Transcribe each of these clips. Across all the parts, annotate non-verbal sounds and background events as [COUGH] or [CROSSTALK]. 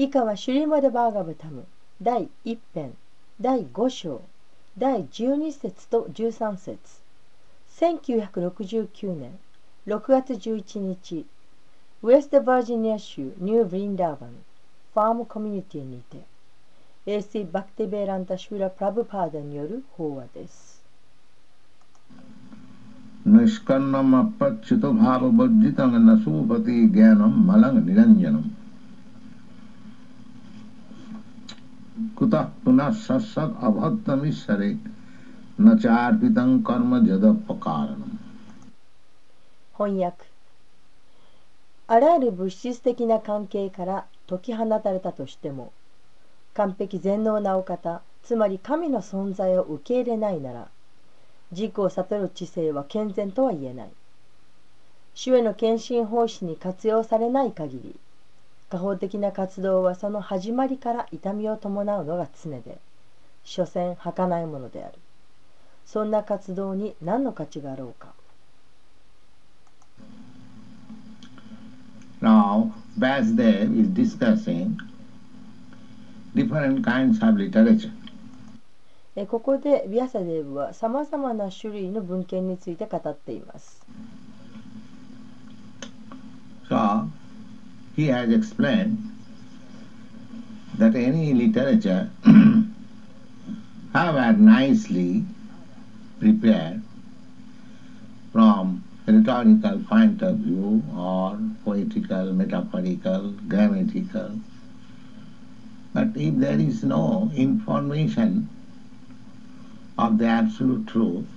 以下はシュリマデ・バーガブタム第1編第5章第12節と13節1969年6月11日ウェストバージニア州ニューブリンダーバンファームコミュニティにて AC バクテベーランタ・シューラ・プラブパーダによる法話です。निष्कन्नम अपच्युत भाव वर्जितं न सुपति ज्ञानम मलंग निरंजनम कुतः पुनः सत्सद अभक्तमीश्वरे न चार्पितं कर्म जदपकारणम 翻訳あらゆる物質的な関係から解き放たれたとしても完璧全能なお方つまり神の存在を受け入れないなら自己を悟る知性は健全とは言えない主への献身奉仕に活用されない限り 下方的な活動はその始まりから痛みを伴うのが常で所詮儚いものであるそんな活動に何の価値があろうか Now, Vasudev is discussing different kinds of literature. ここでビアサデーブはさまざまな種類の文献について語っています。So, he has explained that any literature, [CLEARS THROAT] however nicely prepared from rhetorical point of view or poetical, metaphorical, grammatical, but if there is no information of the absolute truth,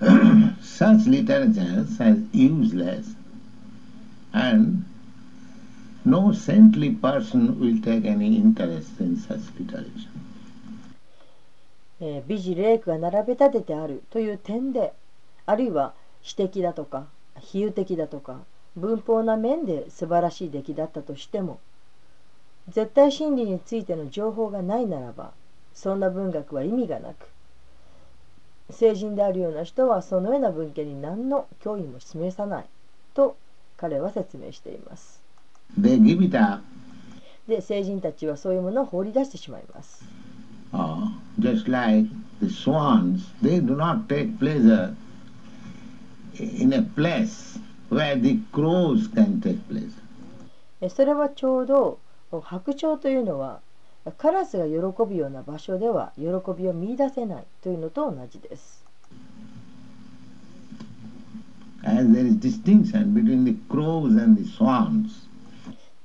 [CLEARS THROAT] such literature is useless and no saintly person will take any interest in such literature. えー、美辞麗句が並べ立ててあるという点であるいは詩的だとか比喩的だとか文法な面で素晴らしい出来だったとしても絶対真理についての情報がないならばそんな文学は意味がなく成人であるような人はそのような文献に何の脅威も示さないと彼は説明しています。で、成人たちはそういうものを放り出してしまいます。Uh, just like the swans, they do not take pleasure in a place where the crows can take pleasure. それはちょうど白鳥というのはカラスが喜ぶような場所では喜びを見出せないというのと同じです。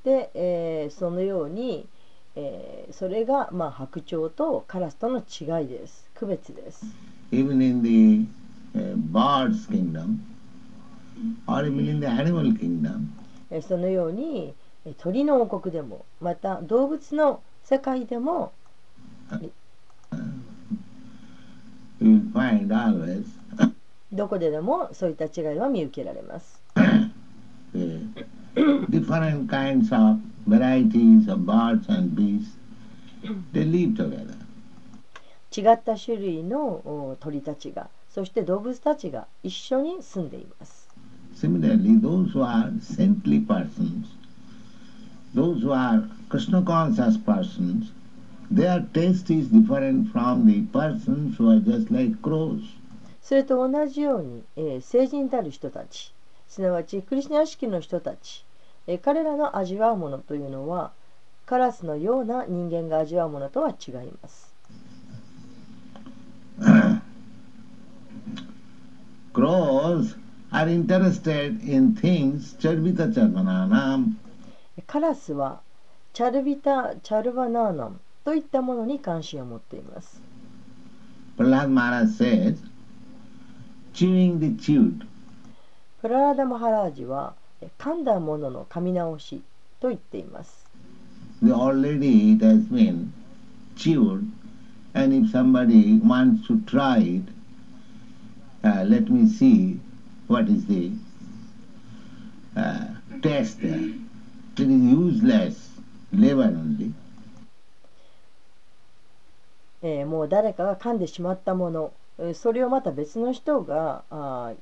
で、えー、そのように、えー、それが、まあ、白鳥とカラスとの違いです。区別です。Even in the、uh, birds kingdom, or even in the animal kingdom, そのように鳥の王国でもまた動物の世界でもどこででもそういった違いは見受けられます。different kinds of varieties of birds and beasts, they live together. 違った種類の鳥たちが、そして動物たちが一緒に住んでいます。Similarly, those who are saintly persons, those who are Krishna conscious persons, their taste is different from the persons who are just like crows. それと同じように、えー、成人たる人たち、すなわちクリスナ式の人たち、えー、彼らの味わうものというのは、カラスのような人間が味わうものとは違います。[COUGHS] Crows are interested in things charvita charvananam. カラスはチャルビタ・チャルバナーナンといったものに関心を持っています。プララダ・マハラージは噛んだものの噛み直しと言っています。The already it has been chewed and if somebody wants to try it, uh, let me see what is the uh, test there. It is useless. えー、もう誰かが噛んでしまったものそれをまた別の人があ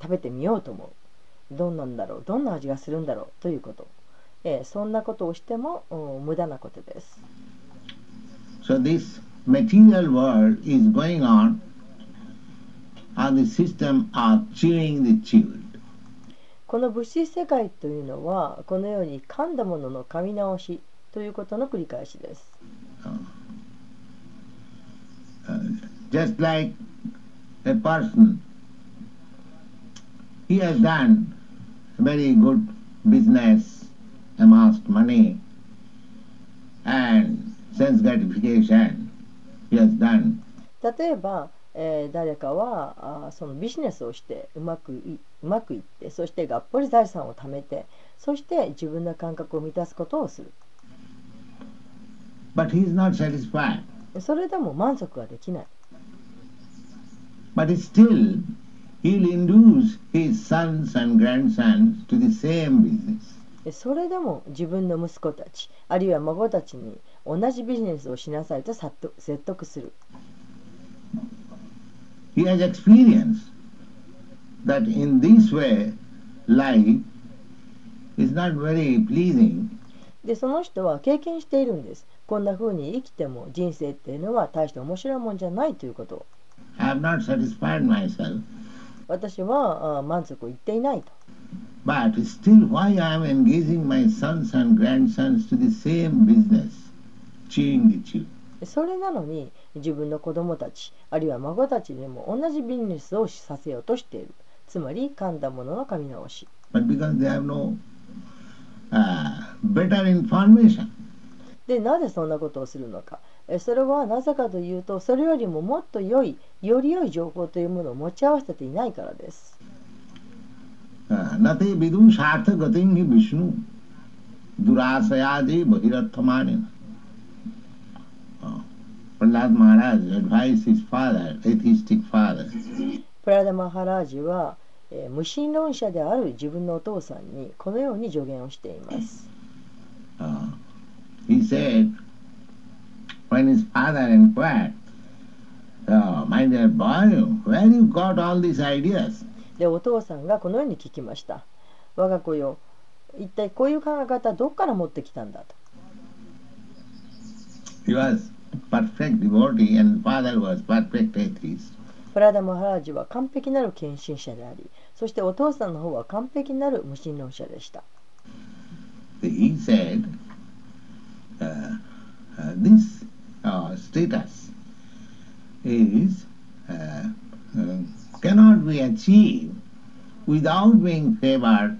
食べてみようと思うどんなんだろう？どんな味がするんだろう？ということえーそんなことをしてもお無駄なことです。So this material world is going on on the system of chewing the chewed. この物質世界というのはこのように噛んだものの噛み直しということの繰り返しです。Uh, just like a person, he has done very good business, amassed money, and sense gratification he has done. 例えば、えー誰かはあーそのビジネスをしてうまくいうまくいってそしてがっぽり財産を貯めてそして自分の感覚を満たすことをする But he is not satisfied. それでも満足はできない But still, he'll induce his sons and grandsons to the same business. でそれでも自分の息子たちあるいは孫たちに同じビジネスをしなさいと説得説得する He has experienced that in this way, life is not very pleasing でその人は経験しているんですこんな風に生きても人生っていうのは大して面白いもんじゃないということを I have not satisfied myself, 私は満足いっていないと but still why I am engaging my sons and grandsons to the same business, chewing the. でそれなのに自分の子供たちあるいは孫たちにも同じビジネスをさせようとしているつまり噛んだものの噛み直し But because they have no uh, better information, でなぜそんなことをするのかえそれはなぜかというとそれよりももっと良いより良い情報というものを持ち合わせていないからです。プラダマハラージは無神論者である自分のお父さんにこのように助言をしています。When his father inquired, oh, my dear boy, where you got all these ideas? でお父さんがこのように聞きました。我が子よ一体こういう考え方どっから持ってきたんだと。He was perfect devotee and father was perfect atheist. プラダ・マハラージは完璧なる献身者でありそしてお父さんの方は完璧なる無神論者でした。He said, uh, uh, this uh, status is uh, uh, cannot be achieved without being favored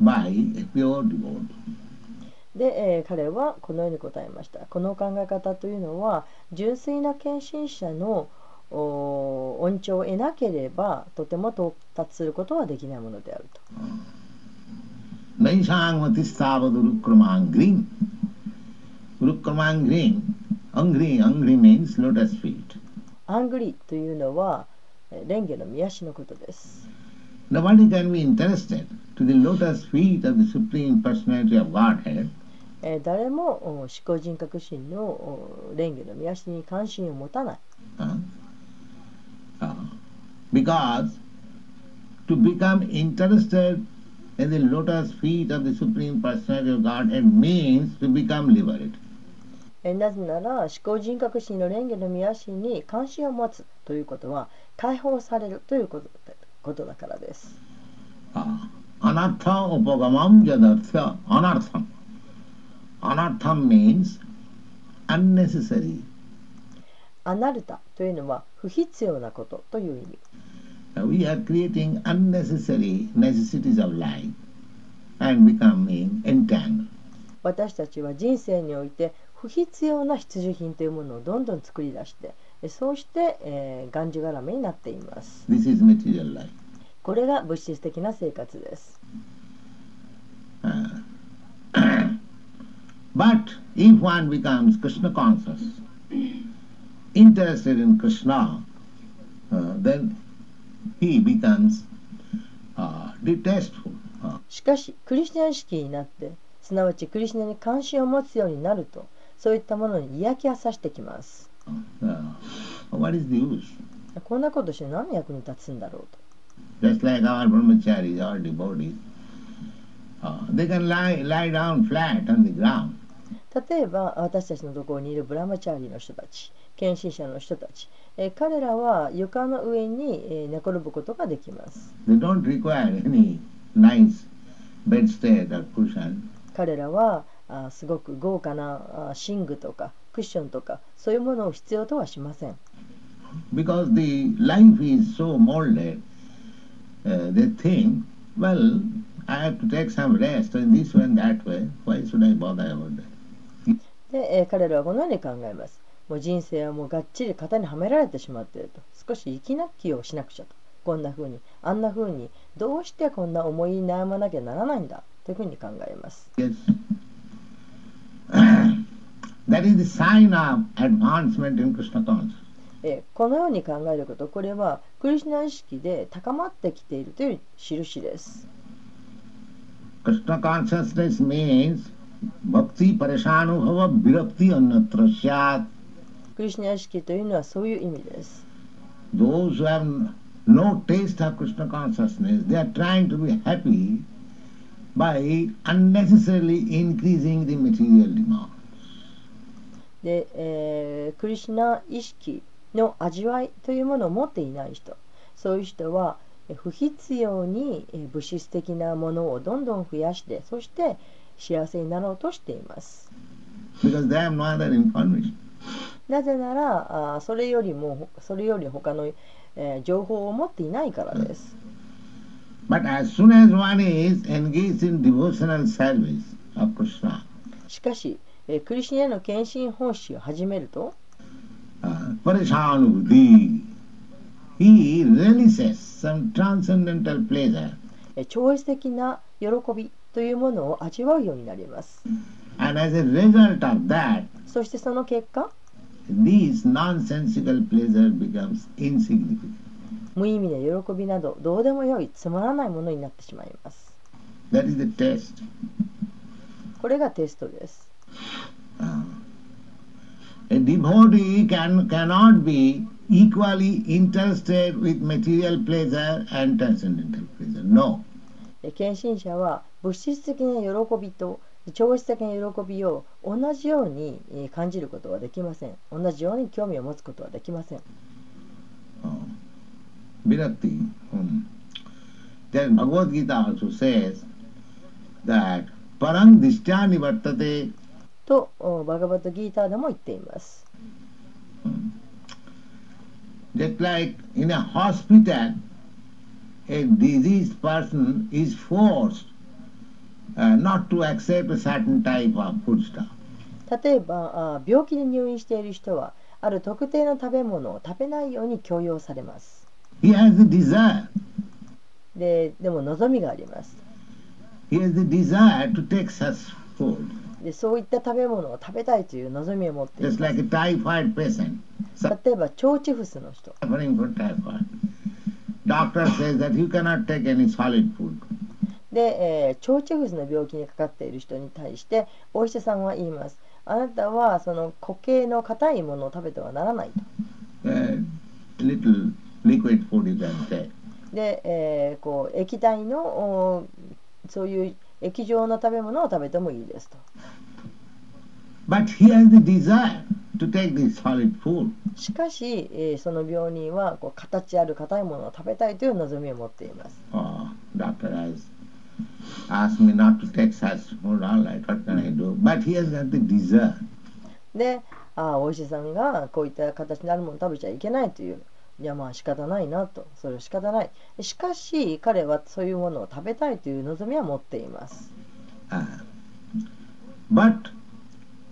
by a pure devotee. で、えー彼はこのように答えました。この考え方というのは純粋な献身者のお恩寵を得なければとても到達することはできないものであると。Naisangmatishtavad urukramangrim. Urukramangrim, angri, angri means lotus feet. アングリというのはえー蓮華の御足のことです。 Nobody can be interested to the lotus feet of the Supreme Personality of Godhead えー誰もお思考人格心のお蓮華の御足に関心を持たない。 uh, uh, because to become interested in the lotus feet of the Supreme Personality of Godhead means to become liberated. えなぜなら思考人格心の蓮華の宮心に関心を持つということは解放されるということ,ことだからです。あなたおぼがまんじゃだつかあなた。あなた means unnecessary。あなるたというのは不必要なことという意味。We are creating unnecessary necessities of life and becoming entangled. 私たちは人生において不必要な必需品というものをどんどん作り出してえそうして、えー、がんじがらめになっています This is material life. これが物質的な生活です Uh, but if one becomes Krishna conscious, interested in Krishna, uh, then he becomes uh, detestful. Uh, しかしクリスチャン意識になってすなわちクリスナに関心を持つようになるとそういったものに嫌気がさしてきます uh, what is the use? こんなことして何の役に立つんだろうと Just like our brahmacharis, our devotees, uh, they can lie, lie down flat on the ground. 例えば私たちのところにいるブラマチャーリーの人たち献身者の人たち、えー彼らは床の上に、えー寝転ぶことができます They don't require any nice bedstead or cushion. 彼らはあーすごく豪華な寝具とかクッションとかそういうものを必要とはしません Because the life is so molded, uh, they think, well, I have to take some rest in this way and that way. Why should I bother about that? で、えー彼らはこのように考えますもう人生はもうがっちり型にはめられてしまっていると少し息抜きをしなくちゃとこんな風にあんな風にどうしてこんな思い悩まなきゃならないんだというふうに考えます Yes. That is the sign of advancement in Krishna consciousness. えーこのように考えることこれはクリシュナ意識で高まってきているという印です Krishna consciousness means bhakti pareshanubhava virakti annatra syat. クリシュナ意識というのはそういう意味です Those who have no taste of Krishna consciousness, they are trying to be happy by unnecessarily increasing the material demand. で、えークリシュナ意識の味わいというものを持っていない人そういう人はえー不必要にえー物質的なものをどんどん増やしてそして幸せになろうとしています Because they have no other information. なぜならあーそれよりもそれより他の、えー情報を持っていないからです But as soon as one is engaged in devotional service of Krishna, しかし、えークリシュナへの献身奉仕を始めると uh, Pareshanubhuti, he relishes some transcendental pleasure えー超越的な喜びというものを味わうようになります and as a result of that, そしてその結果 this nonsensical pleasure becomes insignificant. 無意味な喜びなどどうでもよいつまらないものになってしまいます。That is the test. これがテストです。献身者は物質的な喜びと超質的な喜びを同じように感じることはできません。同じように興味を持つことはできません。Virakti. Um, then Bhagavad Gita also says that parang dishtya nivartate とおバガバットギーターでも言っています just like in a hospital a diseased person is forced uh, not to accept a certain type of foodstuff. 例えば病気で入院している人はある特定の食べ物を食べないように強要されますで,でも望みがあります。でそういった食べ物を食べたいという望みを持っていま。例えば、腸チフスの人。で、えー、腸チフスの病気にかかっている人に対して、お医者さんは言います。あなたはその固形の硬いものを食べてはならないと。で、えー、こう液体のそういう液状の食べ物を食べてもいいですと。しかし、えー、その病人はこう形ある硬いものを食べたいという望みを持っています。で、あお医者さんがこういった形のあるものを食べちゃいけないという。いやまあ仕方ないなとそれは仕方ないしかし彼はそういうものを食べたいという望みは持っています Ah. But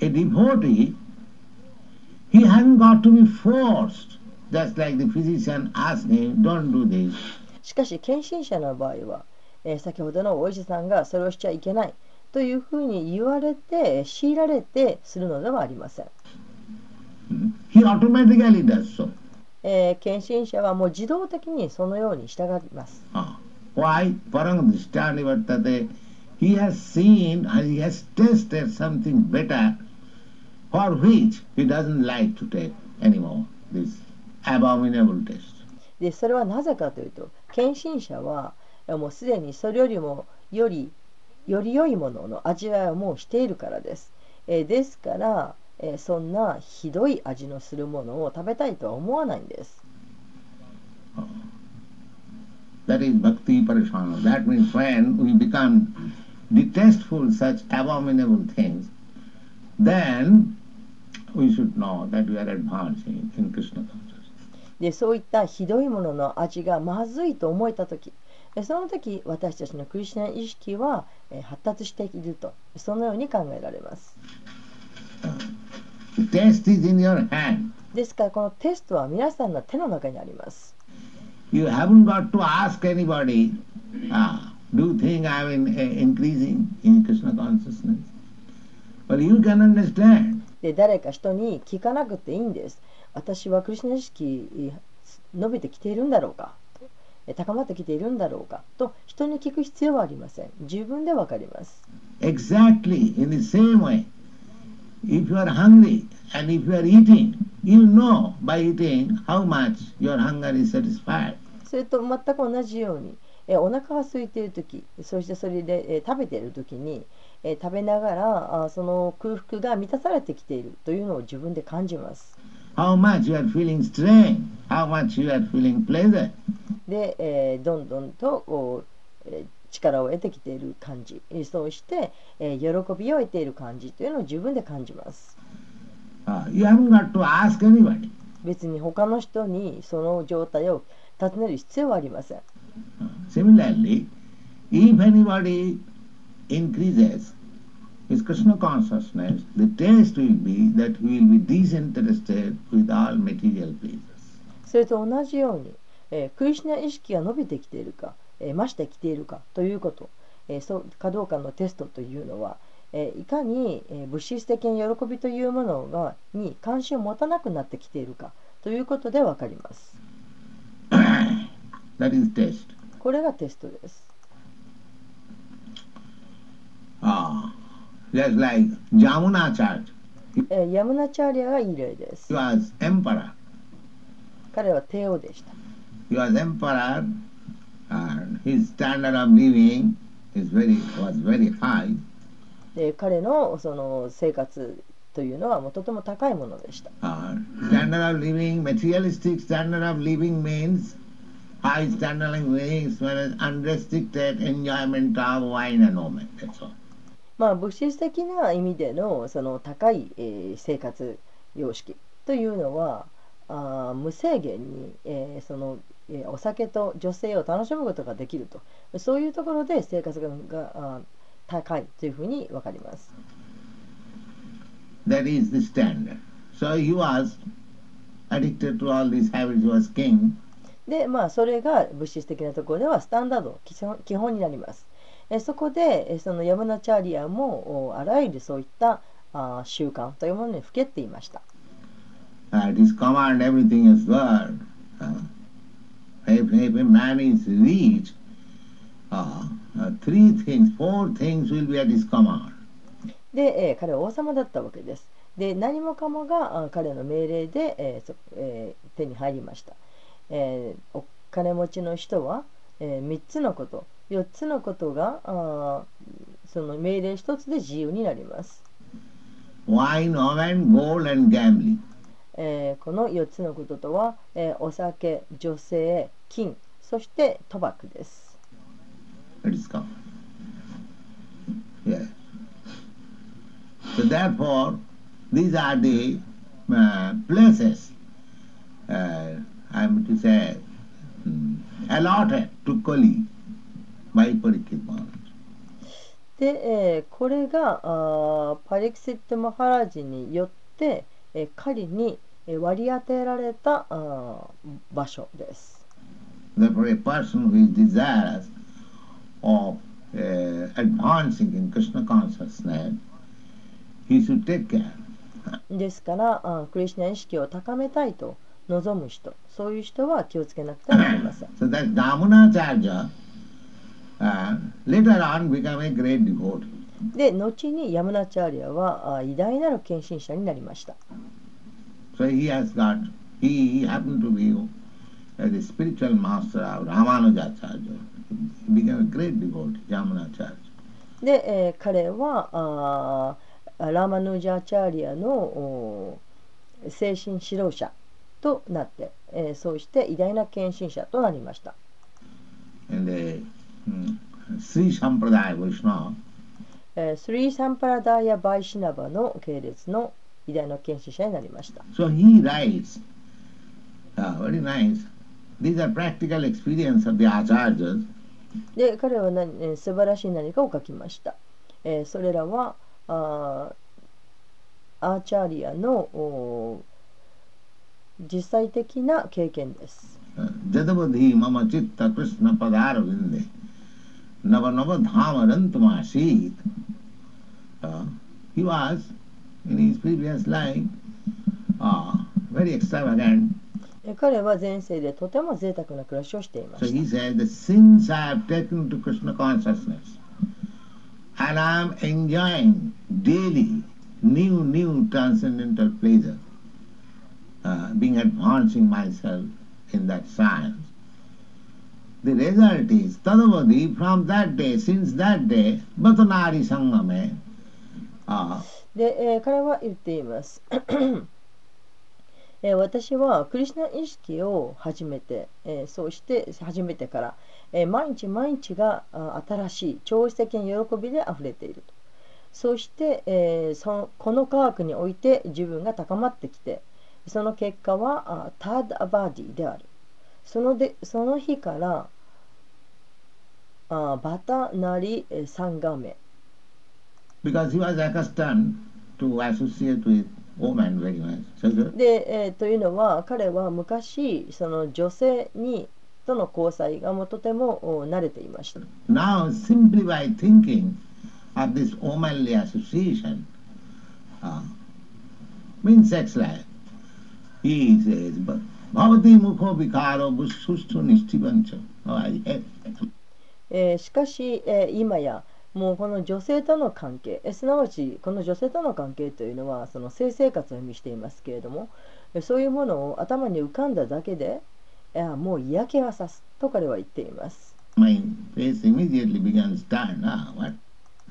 a devotee, he hasn't got to be forced. Just like the physician asked him, don't do this. しかし献身者の場合は、えー先ほどのお医者さんがそれをしちゃいけないというふうに言われて強いられてするのではありません、He automatically does so. えー、献身者はもう自動的にそのように従います。でそれはなぜかというと、献身者はもうすでにそれよりもより,より良いものの味わいをもうしているからです。えー、ですから、えーそんなひどい味のするものを食べたいとは思わないんです That is bhakti parishana. That means when we become detestful such abominable things, then we should know that we are advancing in Krishna consciousness. でそういったひどいものの味がまずいと思えた時えその時私たちのクリスチャン意識はえー発達しているとそのように考えられます The taste is in your hand. ですからこのテストは皆さんの手の中にあります You haven't got to ask anybody, ah, do you think I am in, uh, increasing in Krishna consciousness? Well, you can understand. で誰か人に聞かなくていいんです私はクリスチャン意識え伸びてきているんだろうかえ高まってきているんだろうかと人に聞く必要はありません自分でわかります Exactly in the same way. If you are hungry and if you are eating, you know by eating how much your hunger is satisfied. それと全く同じようにえお腹が空いている時そしてそれでえ食べている時にえ食べながらあその空腹が満たされてきているというのを自分で感じます How much you are feeling strain, how much you are feeling pleasure. で、えーどんどんとこう、えー力を得てきている感じえーそうして、えー喜びを得ている感じというのを自分で感じます Ah, you haven't got to ask anybody. 別に他の人にその状態を尋ねる必要はありません Similarly, if anybody increases his Krishna consciousness, the taste will be that he will be disinterested with all material pleasures. それと同じように、えークリシュナ意識が伸びてきているか、えー増してきているかということ、えーそうかどうかのテストというのは、えーいかに、えー物質的な喜びというものがに関心を持たなくなってきているかということでわかります。[COUGHS] That is test. これがテストです。Ah, just like Jamunacharya, えーヤムナチャーリアがいい例です。he was emperor. 彼は帝王でした。彼の,その生活というのはもうとても高いものでした。まあ物質的な意味での,その高い生活様式というのはあ無制限にそのえーお酒と女性を楽しむことができるとそういうところで生活が高いというふうに分かります。That is the standard. So he was addicted to all these habits. He was king. でまあそれが物質的なところではスタンダード基本基本になります。えーそこでえーそのヤムナチャーリアもおあらゆるそういったあー習慣というものにふけっていました。Uh, it is command everything is good. Uh, man is rich, uh, uh, three things, four things will be at his command. で、えー彼は王様だったわけです。で、何もかもがあ彼の命令で、えーそえー手に入りました。えーお金持ちの人は、え3つのこと、4つのことがあーその命令1つで自由になります。Wine, woman, gold, and gambling. えーこの4つのこととは、えーお酒、女性、金、そして賭博です。That is common. Yes. So therefore, these are the uh, places, uh, I am to say, mm, allotted to Kali by Parikshit Maharaj. で、えーこれがあーパリクシット・マハラジによって、えー彼にえー割り当てられたあー場所です。Therefore, a person who is desirous of uh, advancing in Krishna consciousness, he should take care. ですからクリシュナ意識を高めたいと望む人そういう人は気をつけなくてはなりません。So that Damunacharya uh, later on became a great devotee. で後にヤムナチャーリアは偉大なる献身者になりました。So he has got, he happened to be uh, the spiritual master of Ramanujacharya. He became a great devotee, Yamunacharya. で、えー彼はあーラーマヌージャーチャーリアのお精神指導者となって、えーそうして偉大な献身者となりました。And the mm, Sri Sampradaya Vaishnava, えースリー・サンパラダーヤ・バイシナバの系列の偉大な献身者になりました。so he writes, uh, very nice, these are practical experience of the acharyas で彼は何、えー素晴らしい何かを書きました。えーそれらはあーアーチャーリアのお実際的な経験です。 जदवधि मम चित्त कृष्ण पदार विंदे नव नव धाम अनंतमासीत he was in his previous life uh, very extravagant えー 彼は前世でとても贅沢な暮らしをしていま so し he said the since i have taken to krishna consciousness and i am enjoying daily new new transcendental pleasure uh, being advancing myself in that science The result is, Tadavadi, from that day, since that day, Batanari Sangame, uh, た。で、えー彼は言っています。えー私はクリシュナ意識を始めて、えーそうして始めてから、えー毎日毎日が新しい超越的な喜びであふれていると。そして、えーそのこの科学において自分が高まってきて、その結果はタッド・アバディである。そのでその日からあバタナリ・えーサンガメ because he was accustomed to associate with So, で、えーというのは彼は昔その女性にとの交際がもうとてもお慣れていました now, simply by thinking of this womanly association, uh, means sex life, he says, but Bhavati mukho vikaro bushustu nishtivancha. Oh, I hate it. えーしかし、えー今やもうこの女性との関係えすなわちこの女性との関係というのはその性生活を意味していますけれどもえそういうものを頭に浮かんだだけでいやもう嫌気がさすと彼は言っています My face immediately began to turn. Ah, what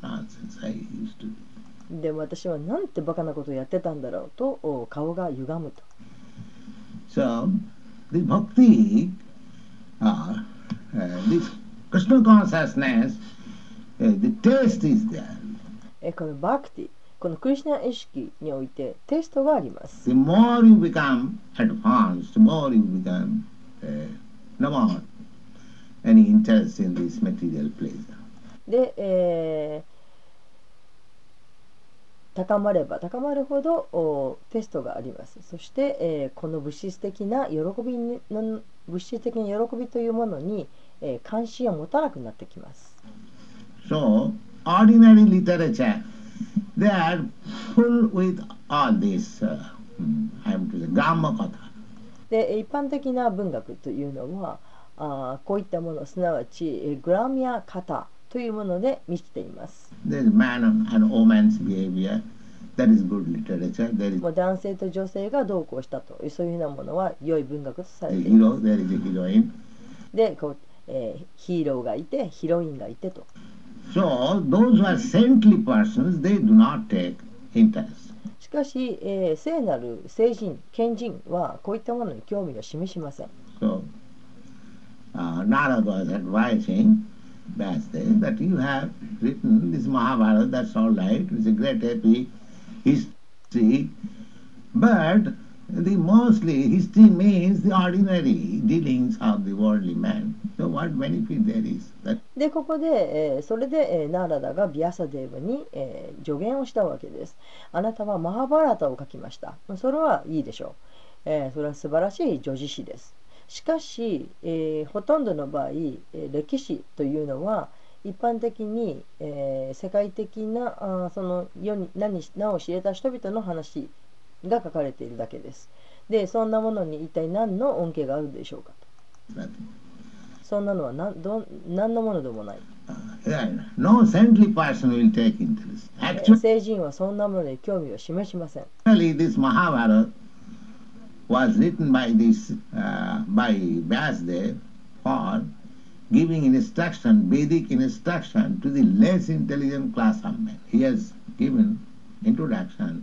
nonsense I used to do. で私はなんてバカなことをやってたんだろうとお顔が歪むと So, the bhakti, uh, uh, this Krishna consciousness, uh, えこのバクティ、このクリュナ意識においてテストがあります。で、えー、高まれば高まるほどおテストがあります。そして、えー、この物質的な喜びの物質的な喜びというものに、えー、関心を持たなくなってきます。So, ordinary literature, they are full with all this, uh, mm, I am to say, Gama Katha. で一般的な文学というのはあーこういったものすなわちえーグラミアカタというもので満ちています There is man and woman's behavior, that is good literature. There is もう男性と女性がどうこうしたとそういうようなものは良い文学とされていま hero, there is a heroine. すでこう、えーヒーローがいてヒロインがいてと So, those who are saintly persons, they do not take interest. しかし、えー聖なる聖人賢人はこういったものに興味を示しません So, uh, Narada was advising Vyasdev that you have written this Mahabharata, that's all right, it's a great epic history, but the mostly history means the ordinary dealings of the worldly man. So what benefit there is? That でここで、えーそれで、えーナーラダがビアサデーブに、えー助言をしたわけです。あなたはマハバラタを書きました。それはいいでしょう、えーそれは素晴らしい叙事詩です。しかし、えーほとんどの場合、えー歴史というのは一般的に、えー世界的なあーその世に何名を知れた人々の話が書かれているだけです。でそんなものに一体何の恩恵があるでしょうかと.そんなのは何どん何のものでもない Uh, yeah, no saintly person will take interest. えー Actually, 聖人はそんなものに興味を示しません。 this Mahabharata was written by this uh, by Vyasdev for giving instruction, Vedic instruction to the less intelligent class of men. He has given introduction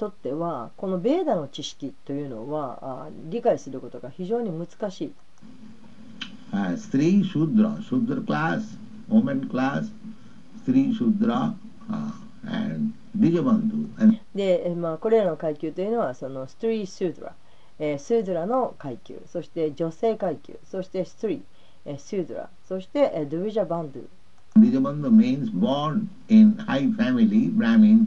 とってはこのベーの知識というのは理解することが非常に難しい。シュドラ、シュドラ・クラス、オメン・クラス、スリー・シュドラ、ディジャバンド。で、まあ、これらの階級というのは、そのス・シュドラ、えー、シュラの階級、そして女性階級、そしてスリー・シュドラ、そしてドゥジャバンドゥ。ディジャバンドゥ means family, Brahmin,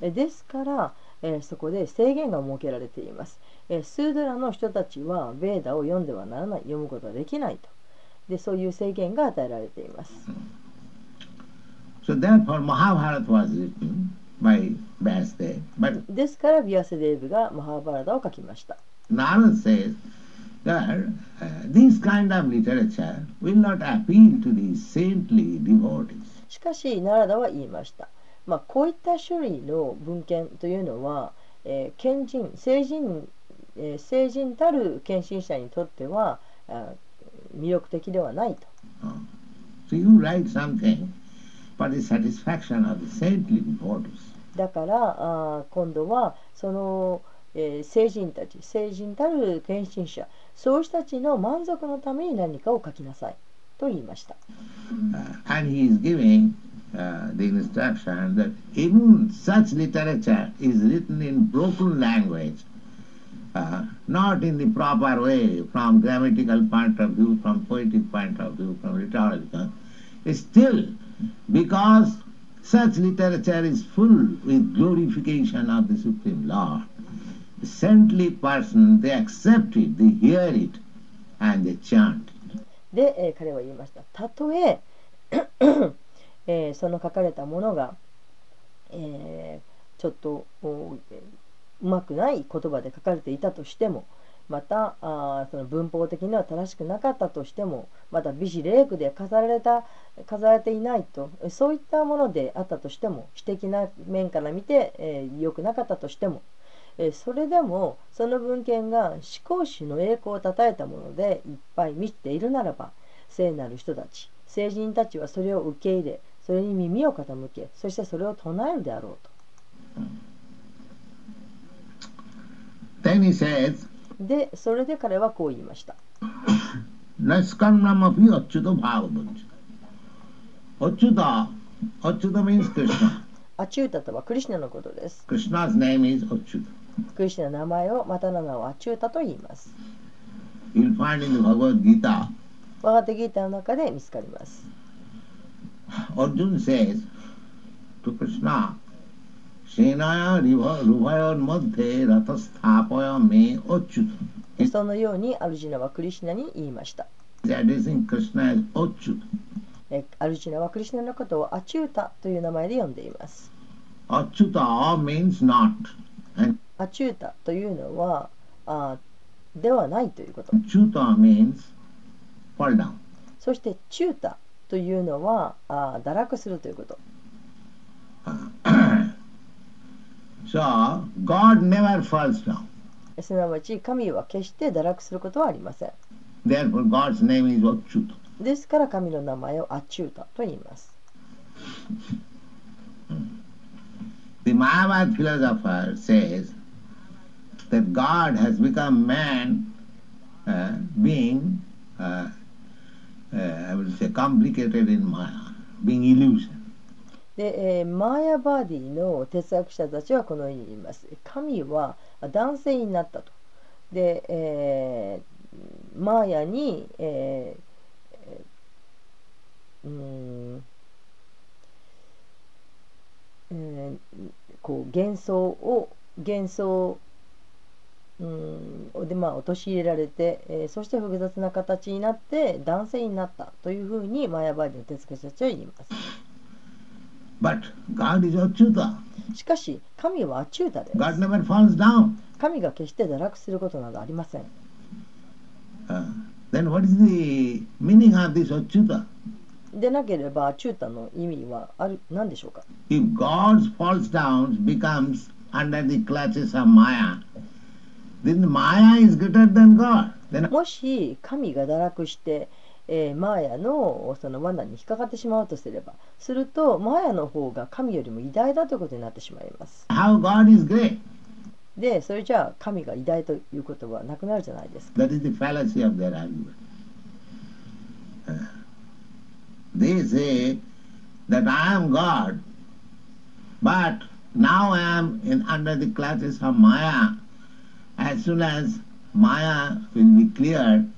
ですから、え、そこで制限が設けられています、え、スードラの人たちはベーダを読んではならない。読むことはできないと。でそういう制限が与えられています、so ですからビアセデーブがマハーバラダを書きました。しかし、ナラダは言いました。まあ、こういった種類の文献というのは、えー賢人成人、えー成人たる献身者にとってはあ魅力的ではないと。Uh, So you write something for the satisfaction of the saintly devotees. だからあー今度はその、えー成人たち成人たる献身者そういう人たちの満足のために何かを書きなさいと言いました。Uh, and he is giving uh, the instruction that even such literature is written in broken language, uh, not in the proper way, from grammatical point of view, from poetic point of view, from rhetorical. Still, because such literature is full with glorification of the Supreme Lord, the saintly person, they accept it, they hear it, and they chant it. [COUGHS] で、えー彼は言いましたたとえ えーその書かれたものが、えーちょっとうまくない言葉で書かれていたとしてもまたあその文法的には正しくなかったとしてもまた美辞麗句で飾られた飾られていないとそういったものであったとしても私的な面から見て、えー良くなかったとしてもえーそれでもその文献が思考主の栄光をたたえたものでいっぱい満ちているならば聖なる人たち聖人たちはそれを受け入れそれに耳を傾けそしてそれを唱えるであろうと。で、それで彼はこう言いました。あチュータとはクリシナのことです。クリシナの名前をまた名前をアチュータと言います。ワガテギーの中で見つかります。Arjun says to Krishna, Shenaya Ruvayan ええそのようにアルジナはクリシナに言いました。アルジナはクリシナのことをアチュータという名前で呼んでいます。アチュータ means not. アチュータというのはあではないということ。アチュータ means fall down. そしてチュータというのはあ堕落するということ So, God never falls down. すなわち神は決して堕落することはありません Therefore, God's name is Achyuta. ですから神の名前をアチュータと言います The Mayavad philosopher says that God has become man, uh, being uh, uh, I will say, complicated in Maya, being illusion. で、えーマーヤ・バーディの哲学者たちはこのように言います。神は男性になったと。で、えーマーヤに、えーえーうんえーこう幻想を幻想うんでまあ、陥れられて、えー、そして複雑な形になって男性になったというふうにマヤバイの手付け者は言います。しかし、神はアチュータです。神が決して堕落することなどありません。でなければ、アチュータの意味はある何でしょうか？もし神が堕落して、えーマーヤのその罠に引っかかってしまうとすればするとマーヤの方が神よりも偉大だということになってしまいます how God is great? でそれじゃあ神が偉大ということはなくなるじゃないですか That is the fallacy of their argument. Uh, they say that I am God, but now I am in under the clutches of Maya. As soon as Maya will be cleared,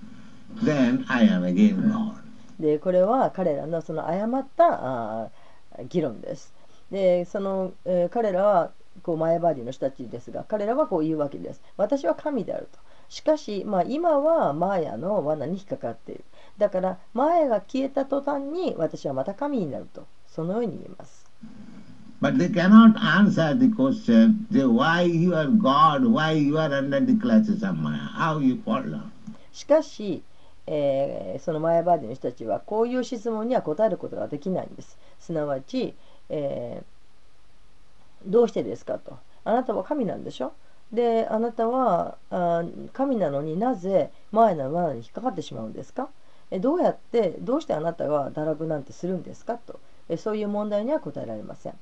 then I am again God. でこれは彼らのその誤ったあ議論です。でその、えー彼らはこうマヤバディの人たちですが彼らはこう言うわけです。私は神であると。しかし、まあ、今はマーヤの罠に引っかかっている。だからマーヤが消えた途端に私はまた神になると。そのように言います。But they cannot answer the question, say, why you are God, why you are under the clutches of Maya, how you fall down? しかし、えーそのマヤバーディの人たちはこういう質問には答えることができないんです。すなわち、えーどうしてですかと。あなたは神なんでしょ？で、あなたはあ神なのになぜ前の罠に引っかかってしまうんですか？えどうやって、どうしてあなたが堕落なんてするんですか？と。えそういう問題には答えられません。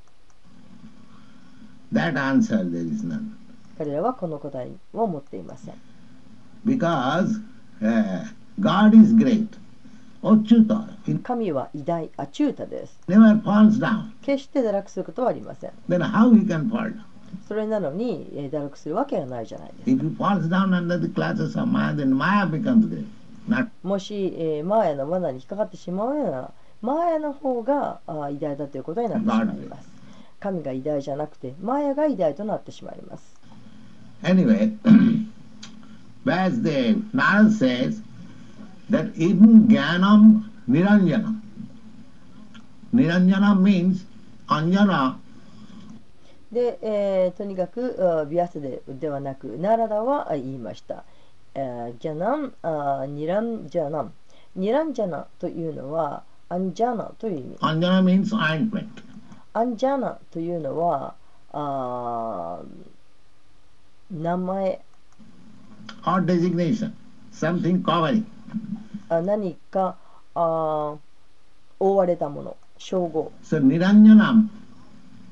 That answer there is none. 彼らはこの答えを持っていません。Because uh, God is great. 神は偉大、アチュータです。never falls down. 決して堕落することはありません。Then how he can fall down? それなのに、えー堕落するわけがないじゃないですか。If he falls down under the clutches of Maya, then Maya becomes great. Not もし、えーマーヤの罠に引っかかってしまうなら、マーヤの方があー偉大だということになってしまいます。神が偉大じゃなくて、マーヤが偉大となってしまいます。anyway. [COUGHS] As the Narad says that even Jnanam Niranjanam. Niranjanam means Anjana で、えーとにかく、ビアスでではなく、ナラダはあ言いました。えージャナン、あーニランジャナン。ニランジャナというのは、アンジャナという意味。Anjana means ointment. アンジャナというのは、あー名前、or designation, something covering. あ何かあー覆われたもの、称号。So Niranjanam,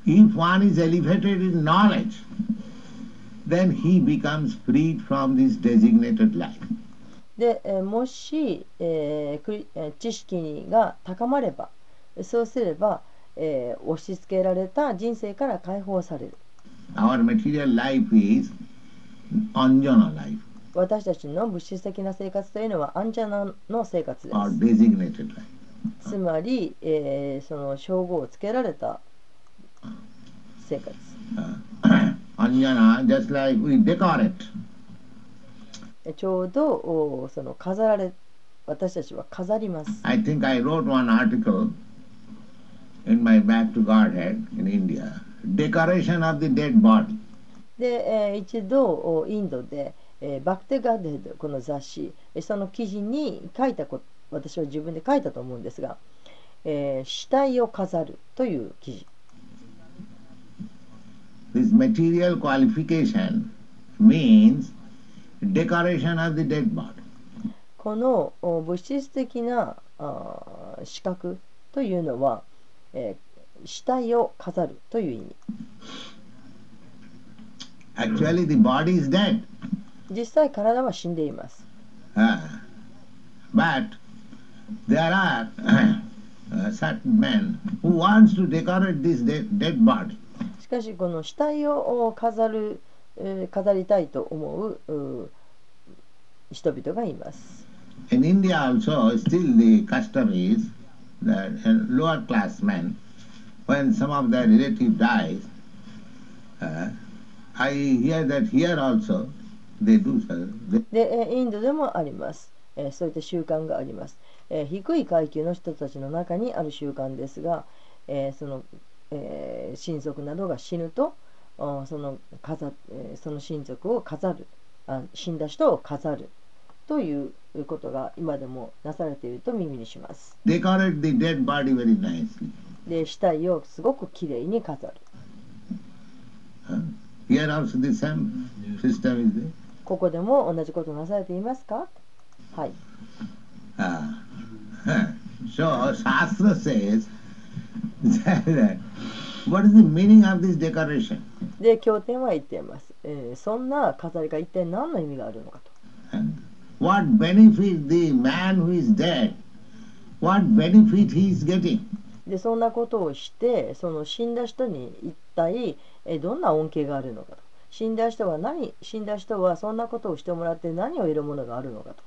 if one is elevated in knowledge, then he becomes freed from this designated life. で、えーもし、えー知識が高まれば、そうすれば、えー、押し付けられた人生から解放される。私たちの物質的な生活というのはアンジャナの生活です。つまり、えー、その称号をつけられた生活。アンジャナ、just like we decorate. ちょうどその飾られ私たちは飾ります。I think I wrote one article think in my Back to Godhead in India. Decoration of the dead body. で、えー一度おインドで、えーバクテガデドこの雑誌えーその記事に書いたこと私は自分で書いたと思うんですが、えー死体を飾るという記事 This material qualification means decoration of the dead body. このお物質的なあー資格というのは、えー死体を飾るという意味 Actually, the body is dead. 実際体は死んでいます Ah, but there are uh, certain men who wants to decorate this dead, dead body. しかしこの死体を飾る、えー飾りたいと思うう人々がいます。In India also, still the custom is that lower class men, when some of their relative dies, uh, I hear that here also they do so. They, で、インドでもあります、えーそういった習慣があります、えー低い階級の人たちの中にある習慣ですが、えーその、えー親族などが死ぬとその飾、えその親族を飾る。あ死んだ人を飾る。というということが今でもなされていると耳にします。ここでも同じことなされていますか？はい。そう、シャスラで、経典は言ってます、えー。そんな飾りが一体何の意味があるのかと。what benefit the man who is dead, what benefit he is getting? で、そんなことをして、その死んだ人に一体えどんな恩恵があるのかと。死んだ人は何死んだ人はそんなことをしてもらって何を得るものがあるのかと。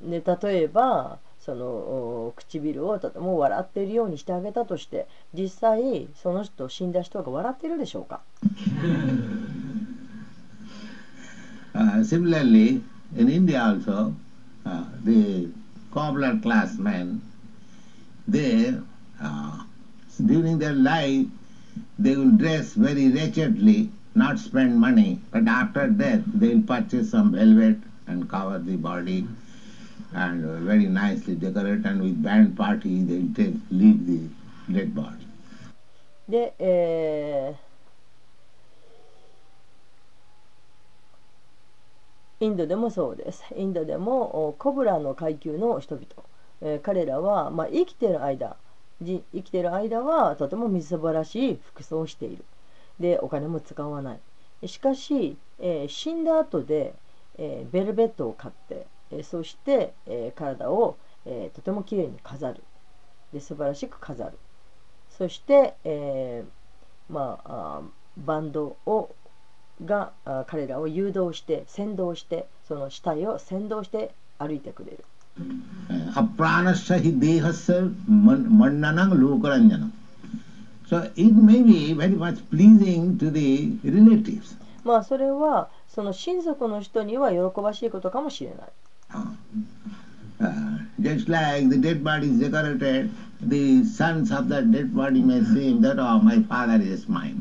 で、例えば、その唇をとても笑っているようにしてあげたとして実際その人死んだ人が笑っているでしょうか Uh, similarly, in India also, uh, the cobbler class men, they, uh, during their life, they will dress very wretchedly, not spend money, but after death, they will purchase some velvet and cover the body and uh, very nicely decorated and with band party they take, leave the dead body. で、えーインドでもそうです。インドでもコブラの階級の人々、えー彼らは、まあ、生きている間生きている間はとてもみすぼらしい服装をしている。でお金も使わない。しかし、えー死んだ後で、えーベルベットを買って、えそして、え体を、えとてもきれいに飾る。で素晴らしく飾る。そして、えまあ、バンドをがあ彼らを誘導して先導してその死体を先導して歩いてくれるまあそれはその親族の人には喜ばしいことかもしれない just like the dead body is decorated, the sons of that dead body may seem that, oh, my father is mine.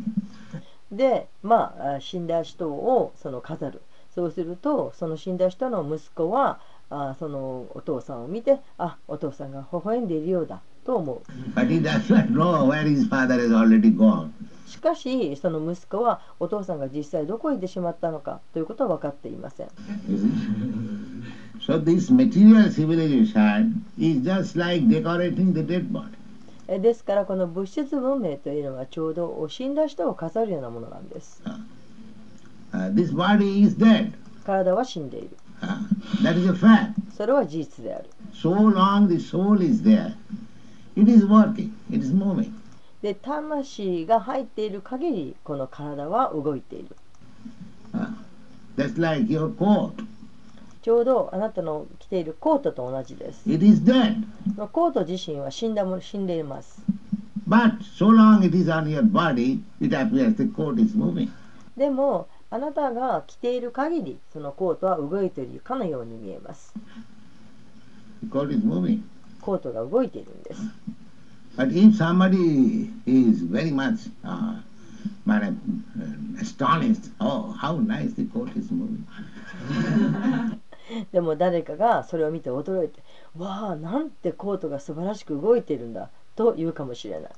でまああ死んだ人をその飾るそうするとその死んだ人の息子はあそのお父さんを見てあお父さんが微笑んでいるようだと思う But he does not know where his father has already gone. しかしその息子はお父さんが実際どこへ行ってしまったのかということは分かっていません? So this material civilization is just like decorating the dead body. えですからこの物質文明というのはちょうど死んだ人を飾るようなものなんです Uh, this body is dead. 体は死んでいる Uh, that is a fact. それは事実である So long the soul is there, it is working, it is moving. で魂が入っている限りこの体は動いている Uh, that's like your coat. ちょうどあなたの着ているコートと同じです It is dead. コート自身は死んだも死んでいます But so long it is on your body, it appears the coat is moving. でもあなたが着ている限りそのコートは動いているかのように見えます The coat is moving. コートが動いているんです But if somebody is very much uh, uh, astonished, oh, how nice the coat is moving. [LAUGHS] でも誰かがそれを見て驚いて「わあなんてコートが素晴らしく動いてるんだ」と言うかもしれない。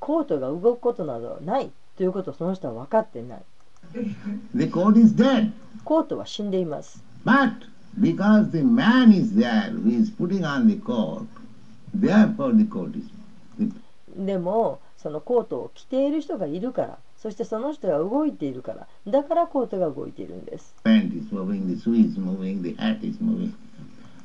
コートが動くことなどないということをその人は分かってない。コートは死んでいます。でもそのコートを着ている人がいるから。そしてその人が動いているからだからコートが動いているんです、Pant is moving, the shoe is moving, the hat is moving.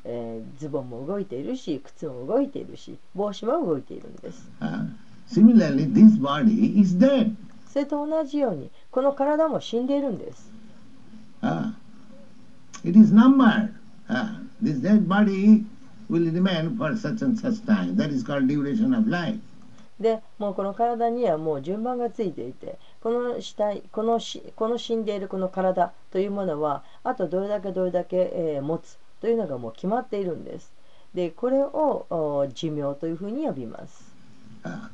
えーズボンも動いているし靴も動いているし帽子も動いているんです Uh, similarly, this body is dead. それと同じようにこの体も死んでいるんです Uh, it is numbered. Uh, this dead body will remain for such and such time. That is called duration of life. でもうこの体にはもう順番がついていてこの死体このしこの死んでいるこの体というものはあとどれだけどれだけ、えー持つというのがもう決まっているんですでこれをお寿命というふうに呼びます Uh.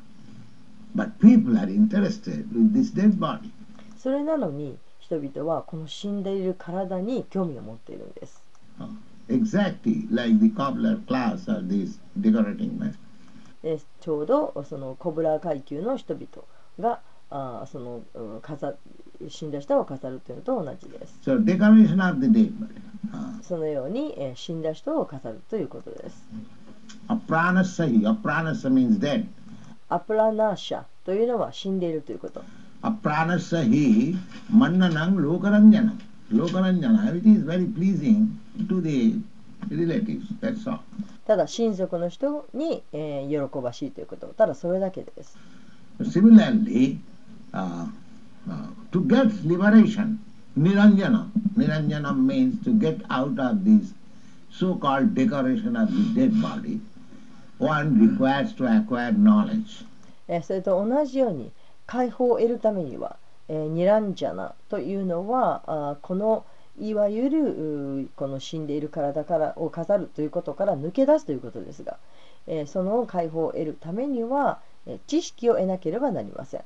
それなのに人々はこの死んでいる体に興味を持っているんです Uh, exactly like the cobbler class or this decorating man. でちょうどそのコブラー階級の人々があその飾死んだ人を飾るというのと同じです。そのように、えー、死んだ人を飾るということです。アプラナシャ,ヒプアプラナシャというのは死んでいるということ。アプラナシャヒ、マンナナンローカランジャナ。ローカランジャナ。It is ただ親族の人に、えー、喜ばしいということ。ただそれだけです。Uh, uh, to get liberation, niranjana. Niranjana means to get out of this so-called decoration of the dead body. One requires to acquire knowledge. えーそれと同じように解放を得るためには、えーニランジャナというのはあーこのいわゆるこの死んでいる体からを飾るということから抜け出すということですが、えーその解放を得るためには、えー知識を得なければなりません。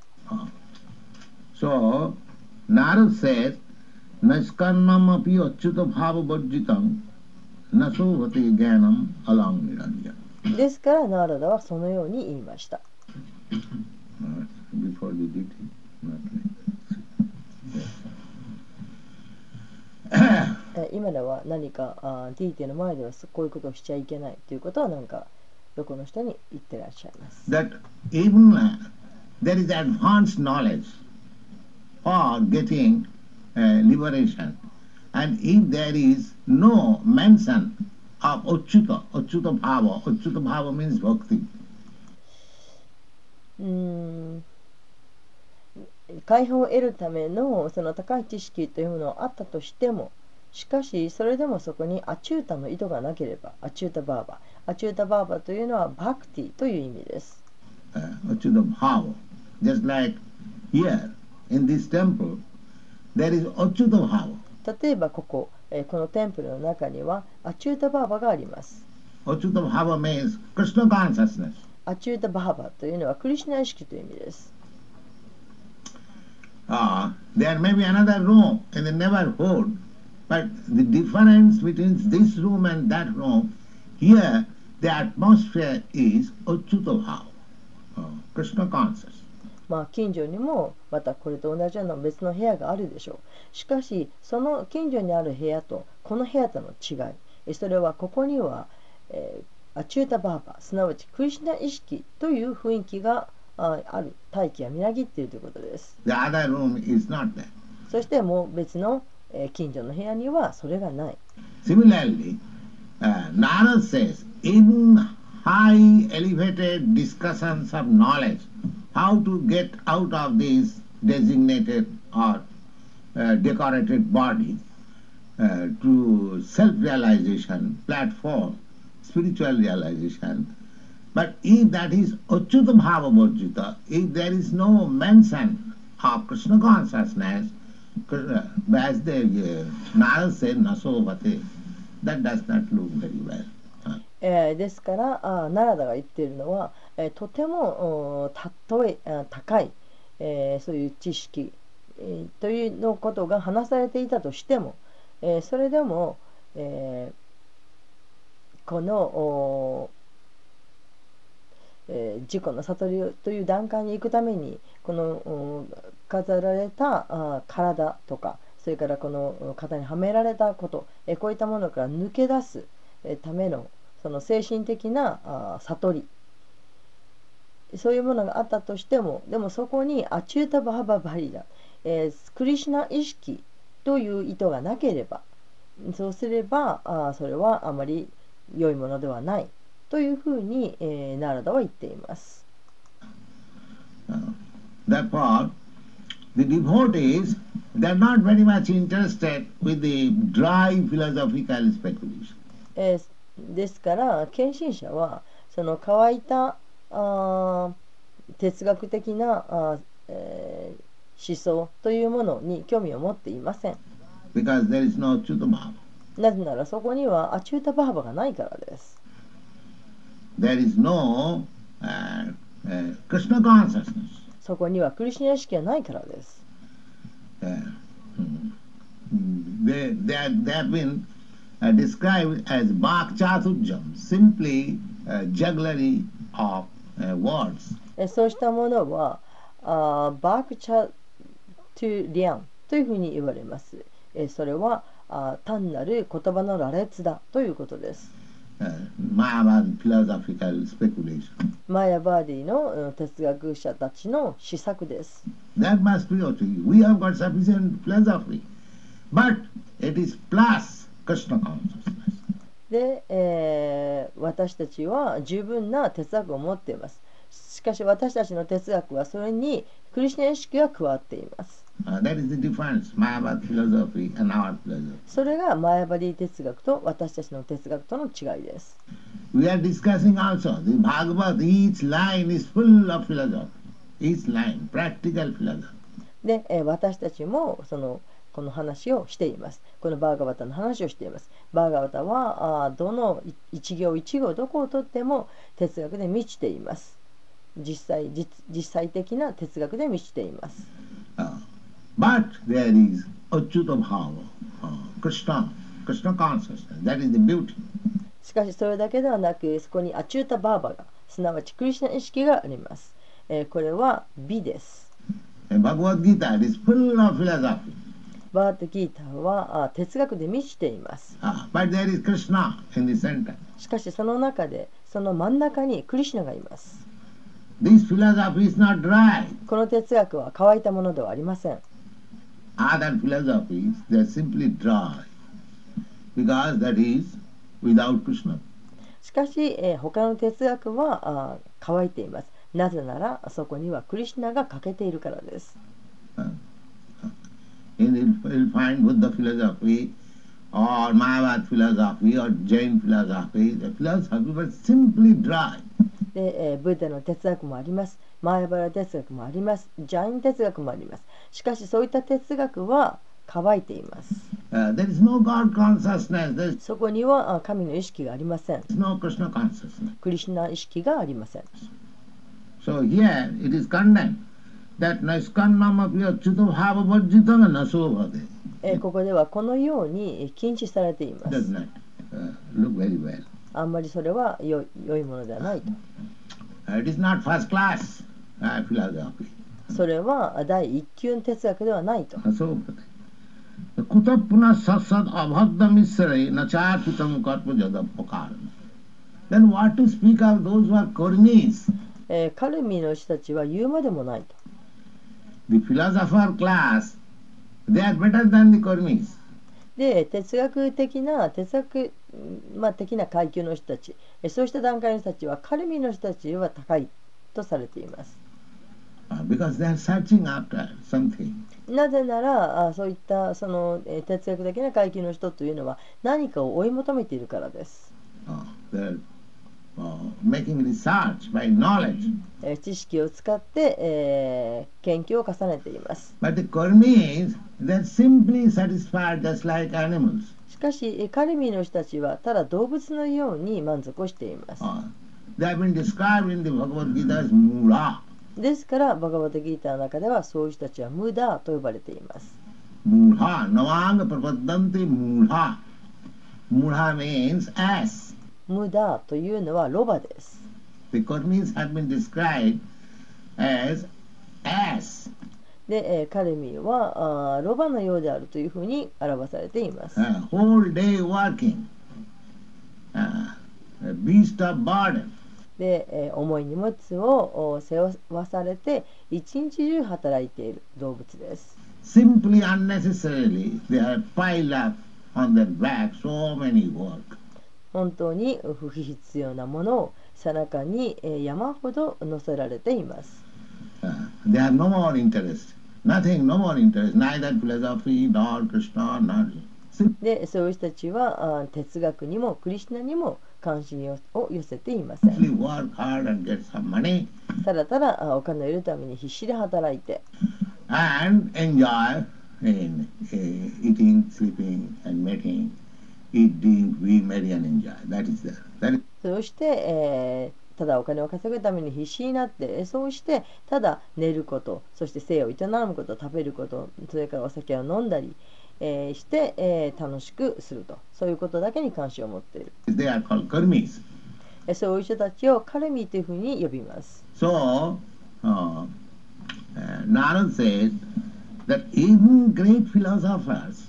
So, Narad says, Naskarnam api achyuta bhava bhajjitam nasovati jnanam alang niranjana. ですからナーラダはそのように言いました。Uh, Before we did it, 今では何かあー D テの前ではそこういうことをしちゃいけないということはなんかどこの人に言ってらっしゃいます。that even uh, there is advanced knowledge for getting uh, liberation. And if there is no mention of Achyuta, Achyuta Bhava, Achyuta Bhava means bhakti. うーん解放を得るためのその高い知識というものはあったとしてもしかしそれでもそこにアチュータの意図がなければアチュータバーバアチュータバーバというのはバクティという意味です Uh, Achyuta Bhava. Just like here in this temple, there is Achyuta Bhava. 例えばここ、えーこのテンプルの中にはアチュータバーバがあります Achyuta Bhava means Krishna consciousness. アチュータバーバというのはクリシュナ意識という意味です Uh, there may be another room in the neighborhood, but the difference between this room and that room, here the atmosphere is Achyuta Bhava, uh, Krishna conscious. まあ近所にもまたこれと同じような別の部屋があるでしょう。しかしその近所にある部屋とこの部屋との違い。えそれはここには、えーアチュータバーバすなわちクリシュナ意識という雰囲気があある。大気がみなぎっているということです。The other room is not there. そしてもう別の、えー近所の部屋にはそれがない。Similarly, uh, Narad says, in high elevated discussions of knowledge, how to get out of this designated or uh, decorated body uh, to self-realization platform, spiritual realization. But if that is Achyuta Bhava Bhajita, if there is no mention of Krishna consciousness, Krishna- as the uh, Narad said, Nasovate, that does not look very well. えーですからあーナラダが言っているのは、 えとてもたとえ高い、えそういう知識、えというのことが話されていたとしても、えそれでも、えこのえー自己の悟りという段階に行くためにこの飾られた体とかそれからこのお肩にはめられたこと、えこういったものから抜け出すためのその精神的な悟りそういうものがあったとしてもでもそこにアチュータ・バハバ・バリラ、えークリシュナ意識という意図がなければそうすればあそれはあまり良いものではないというふうに、えーナラダは言っています。Uh, therefore, the devotees, they are not very much interested with the dry philosophical speculation. えーですから献身者はその乾いたあー哲学的なあー、えー思想というものに興味を持っていません because there is no. なぜならそこにはアチュータバーバがないからです There is no uh, uh, Krishna consciousness. そこにはクリシュナ意識がないからです Uh, mm, mm, they, they, they have been uh, described as Bhak Chaturjam, simply uh, jugglery of uh, words. えーそうしたものはあーバークチャトゥリアンというふうに言われます、えーそれはあー単なる言葉の羅列だということです Uh, Mayavad philosophical speculation. マヤバーディのうん哲学者たちの施策です。That must be what we, we have got sufficient philosophy. But it is plus Krishna consciousness. で、えー私たちは十分な哲学を持っています。しかし私たちの哲学はそれにクリスチャン意識が加わっています。それがマヤバデ哲学と私たちの哲学との違いです。で私たちもそのこの話をしています。このバーガバタの話をしています。バーガバタはあーどのい一行一行どこをとっても哲学で満ちています。実際実実際的な哲学で満ちています。Uh, but there is Achyuta Bhava, uh, Krishna, Krishna consciousness. That is the beauty. しかしそれだけではなくそこにアチュータバーバがすなわちクリシュナ意識があります。えーこれは美です。And Bhagavad Gita is full of philosophy. バーテギータは哲学で満ちています。しかしその中で、その真ん中にクリシナがいます。この哲学は乾いたものではありません。しかし、他の哲学は乾いています。なぜなら、そこにはクリシナが欠けているからです。You'll you'll find Buddha philosophy or Mayavad philosophy or Jain philosophy, the philosophy was simply dry. で、えーブッダの哲学もあります。マーヤバラ哲学もあります。ジャイン哲学もあります。しかしそういった哲学は乾いています。Uh, there is no God consciousness, there is そこにはあ神の意識がありません。no Krishna consciousness. クリシュナ意識がありません。So here it is condemned that achyuta bhava vajjitanga nasovade. えーここではこのようにえー禁止されています。uh, look very well. あんまりそれは良い良いものではないと。Uh, it is not first class uh, philosophy. それはあ第一級の哲学ではないと。Nasovade. Kutapuna satsad abhadda misre nacharpitam karpa jadapakaram. Then what to speak of those who are ーカルミの人たちは言うまでもないと。The philosopher class, they are better than the karmis. で哲学的な哲学、うんまあ、的な階級の人たちえそうした段階の人たちはカルミの人たちは高いとされています Uh, because they are searching after something. なぜならあそういったそのえ哲学的な階級の人というのは何かを追い求めているからです、Uh, making research by knowledge. 知識を使って、えー、研究を重ねています。しかし、カルミの人たちはただ動物のように満足をしています。ですから、バガバテギーターの中ではそういう人たちは無駄と呼ばれています。ムーハー、ワンプロパダンティムーハ。ムーハ means S。無駄というのはロバです The karmis have been described as ass. で、えーカルミはあーロバのようであるというふうに表されています。Uh, whole day working. Uh, a beast of burden. で、えー重い荷物をお背負わされて一日中働いている動物です Simply unnecessarily, they are piled up on their back so many work. 本当に不必要なものを背中にえー山ほど乗せられています Uh, they have no more interest, nothing, no more interest, neither philosophy nor Krishna nor. でそういう人たちはあ哲学にもクリシナにも関心をを寄せていません work hard and get some money ただただあお金を得るために必死で働いて and enjoy in uh, eating, sleeping, and mating. そして、えー、ただお金を稼ぐために必死になって、そうしてただ寝ること、そして生を営むこと、食べること、それからお酒を飲んだり、えー、して、えー、楽しくすると、そういうことだけに関心を持っている。They are called karmis. そういう人たちをカルミというふうに呼びます。So, uh, Narada says that even great philosophers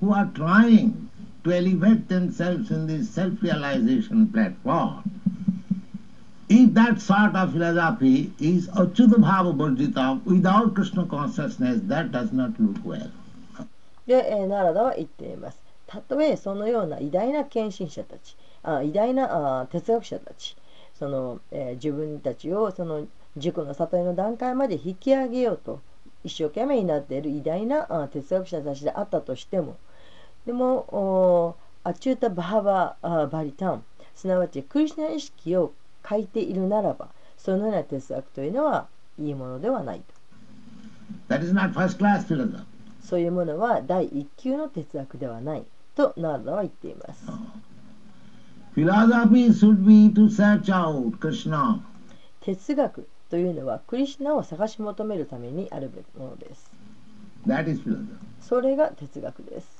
who are trying to elevate themselves in this self-realization platform, if that sort of philosophy is Achyuta Bhava Burjita without Krishna consciousness, that does not look well. で、えーナラダは言っていますたとえそのような偉大な献身者たちあ偉大なあ哲学者たちその、えー自分たちをその自己の悟りの段階まで引き上げようと一生懸命になっている偉大なあ哲学者たちであったとしてもでもおアチュータ・バハバあバリタンすなわちクリシナ意識を書いているならばそのような哲学というのはいいものではないと That is not first class philosophy. そういうものは第一級の哲学ではないとナーダは言っています。Philosophy should be to search out Krishna. 哲学というのはクリシュナを探し求めるためにあるべきものです。That is philosophy. それが哲学です。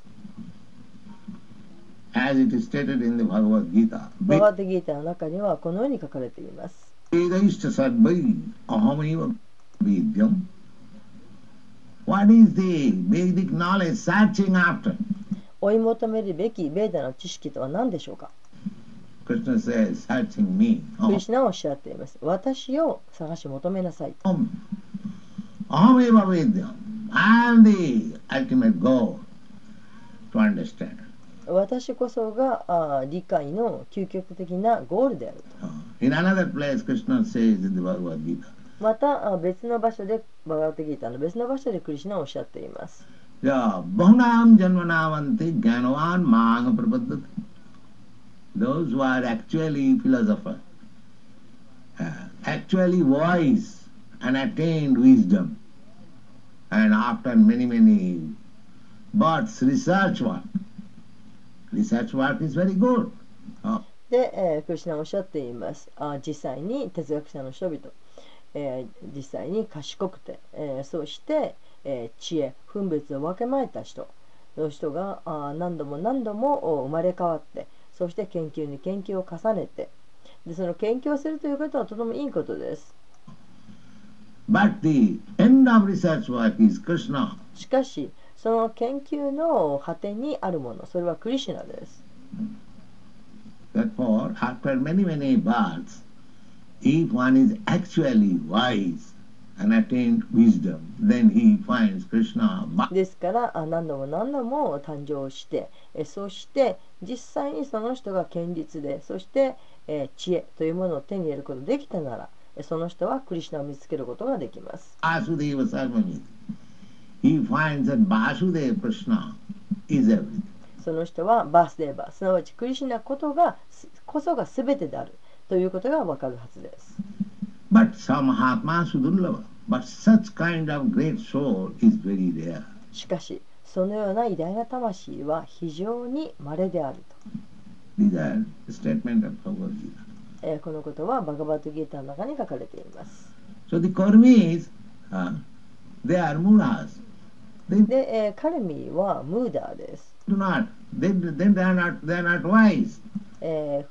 As it is stated in the Bhagavad Gita. バガーテギータの中にはこのように書かれています。Vedaishta sarvai ahamaiva vidyam. What is the Vedic knowledge searching after? 追い求めるべきベーダの知識とは何でしょうか Krishna says, searching me. クリシュナはおっしゃっています。私を探し求めなさいと。Aham. Ahamaiva vidyam. I am the ultimate goal to understand. 私こそがあー理解の究極的なゴールであると。Uh, In another place, Krishna says in the Bhagavad Gita, またあ別の場所でバガーテギータの別の場所でクリシュナはおっしゃっています。Ja, Bahunam Janmanavanti Jnanavan Manga Prapaddati. Those who are actually philosophers, uh, actually wise and attained wisdom, and after many, many births, research work. Research work is very good. で、えークリシュナはおっしゃっています。あ実際に哲学者の人々、えー実際に賢くて、えーそして、えー知恵、分別を分けまえた人、その人があ何度も何度もお生まれ変わって、そして研究に研究を重ねて、でその研究をするということはとてもいいことです。But the end of research work is Krishna. しかし、その研究の果てにあるものそれはクリシナです。ですから何度も何度も誕生してそして実際にその人が堅実でそして知恵というものを手に入れることができたならその人はクリシナを見つけることができます。As with the その人はバースデーバー、すなわちクリシナことがこそが全てであるということがわかるはずです。しかし、そのような偉大な魂は非常に稀であると。このことはバガバトギーの中に書かれています。So るで、えー、カルミはムーダーです。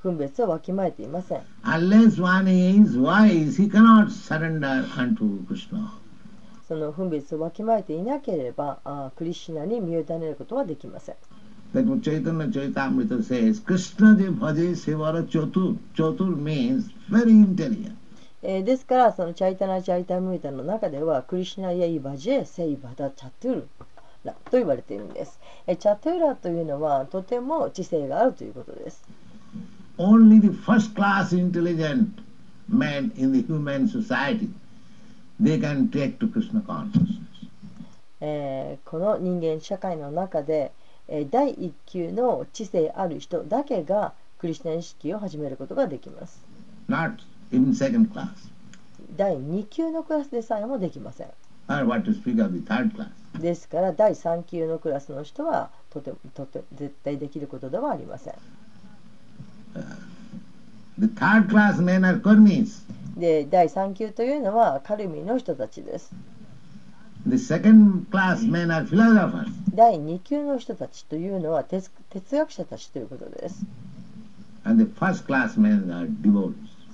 分別はわきまえていません。その分別をわきまえていなければ、あクリシナに身を委ねることはできません。Says, Krishna ji bhaji sevara chotur. Chotur means very interior. えーですからそのチャイタナ・チャイタムータの中ではクリシナ・ヤイバジェ・セイバダ・チャトゥーラと言われているんです、えーチャトゥーラというのはとても知性があるということです。Only the first class intelligent men in the human society, they can take to Krishna consciousness. えーこの人間社会の中で、えー第一級の知性ある人だけがクリシナ意識を始めることができます。Not even second 第2級のクラスでさえもできません。ですから第3級のクラスの人はとてとて絶対できることではありません。で第3級というのはカルミの人たちです。第2級の人たちというのは哲,哲学者たちということです。And the first class men are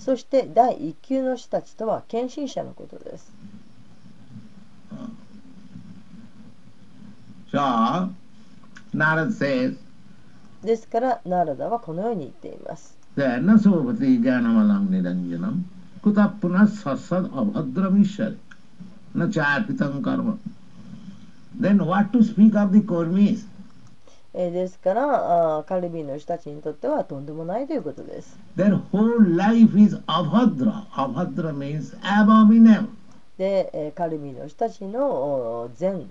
そして第一級の人たちとは献診者のことです。ですから、ナラダはこのように言っています。Then what to speak of the Kormis? えーですからあーカルビーの人たちにとってはとんでもないということです Their whole life is abhadra. Abhadra means abominable. で、えーカルビーの人たちのお全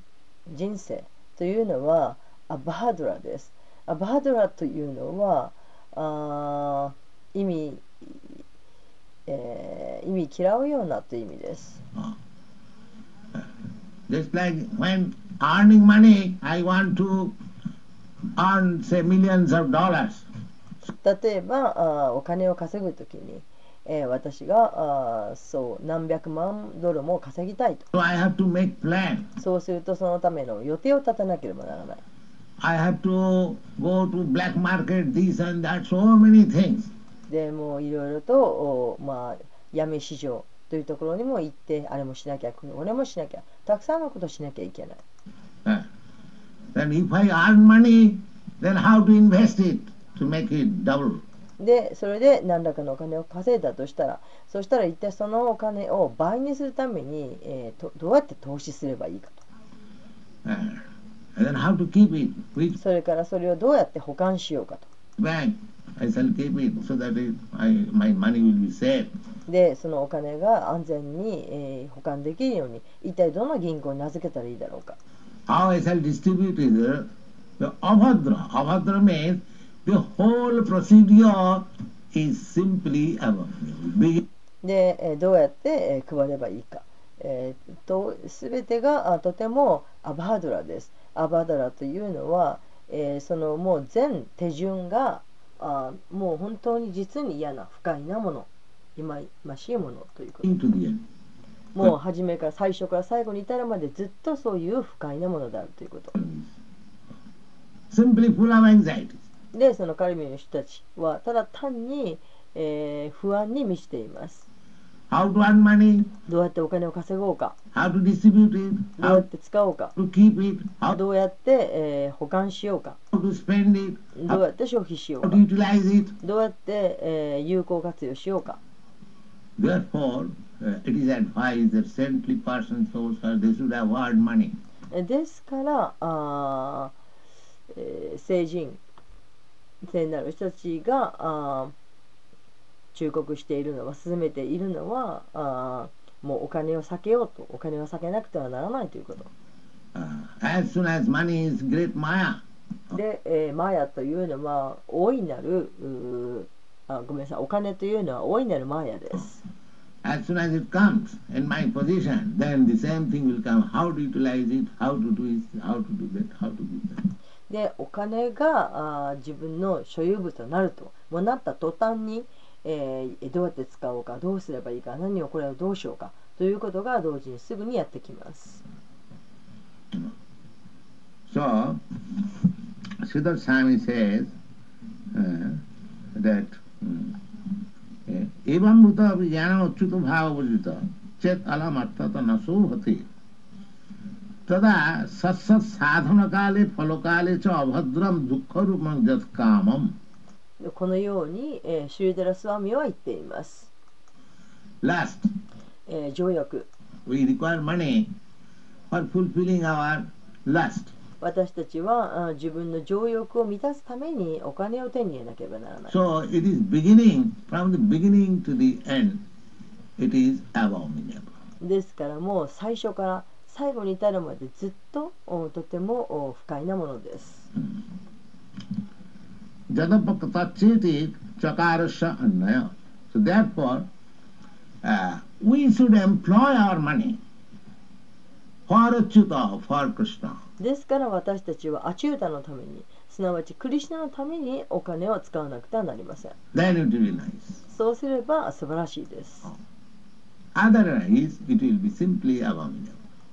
人生というのはアバハドラですアバハドラというのはあー意味、えー意味嫌うようなという意味です Just like when earning money, I want to 例えばお金を稼ぐときに、えー私があーそう何百万ドルも稼ぎたいと。So I have to make plan. そうするとそのための予定を立てなければならない。I have to go to black market, this and that, so many things. でもういろいろとおまあ闇市場というところにも行ってあれもしなきゃこれもしなきゃたくさんのことしなきゃいけないでそれで何らかのお金を稼いだとしたらそしたら一体そのお金を倍にするために、えー、どうやって投資すればいいかと、それからそれをどうやって保管しようかと。でそのお金が安全に、えー、保管できるように一体どの銀行に名付けたらいいだろうか。how I shall distribute is the avadra. ええで、どうやって配ればいいか。す、べ、てがとてもアバドラです。アバドラというのは、えー、そのもう全手順があもう本当に実に嫌な、不快なもの、いましいものということです。もう初めから最初から最後に至るまでずっとそういう不快なものであるということ。Simply full of anxiety. でそのカルミの人たちはただ単に、えー不安に満ちています。How to earn money, どうやってお金を稼ごうか。How to distribute it, どうやって使おうか。to keep it, how どうやって、えー保管しようか。To spend it, どうやって消費しよう to か utilize it? どうやって、えー有効活用しようか。Therefore, uh, it is advised that saintly persons, those are, they should avoid money. えですからあー、えー聖人聖なる人たちがあー忠告しているのは進めているのはあーもうお金を避けようとお金を避けなくてはならないということ Uh, as soon as money is great maya, で、えーマヤというのは大いなるうーあごめんなさいお金というのは大いなるマヤです as soon as it comes in my possession, then the same thing will come. How to utilize it, how to do it, how to do that, how to do that. でお金があー自分の所有物となるともうなった途端に、えーどうやって使おうかどうすればいいか何をこれをどうしようかということが同時にすぐにやってきます。So, Siddharth Swami says uh, that um, evam bhuta abhijnana achyuta bhava bhujita chet alam artata naso bhati तदा सत्सत् साधन काले फल काले च अभद्रम दुख रूपम जत कामम このように、えーシュリダラスワミは言っています、 Last, えー条約 we require money for fulfilling our lust. 私たちはあ自分の情欲を満たすためにお金を手に入れなければならない So it is beginning, from the beginning to the end, it is abominable. ですからもう最初から最後に至るまでずっとおとてもお不快なものです。Jadapakatachiti chakarasya annaya. So therefore, uh, we should employ our money for Achyuta, for Krishna. ですから私たちはアチュータのためにすなわちクリシナのためにお金を使わなくてはなりません。Then it will be nice. そうすれば素晴らしいです。Otherwise, it will be simply abominable.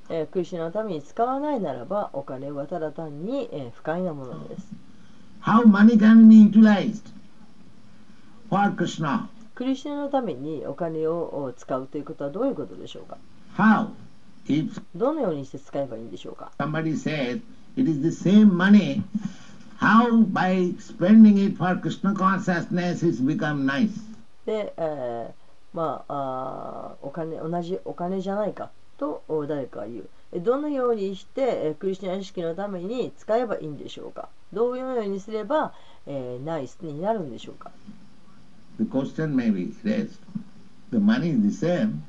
えークリシナのために使わないならばお金はただ単に、えー不快なものです。How money can be utilized? for Krishna? クリシナのためにお金をお使うということはどういうことでしょうか？How? どのようにして使えばいいんでしょうか somebody says it is the same money, how by spending it for Krishna consciousness it's become nice? で、えーまああーお金同じお金じゃないかとお誰かが言うえどのようにして、えークリスチャン意識のために使えばいいんでしょうかどういうようにすれば、えーナイスになるんでしょうか The question may be raised. The money is the same.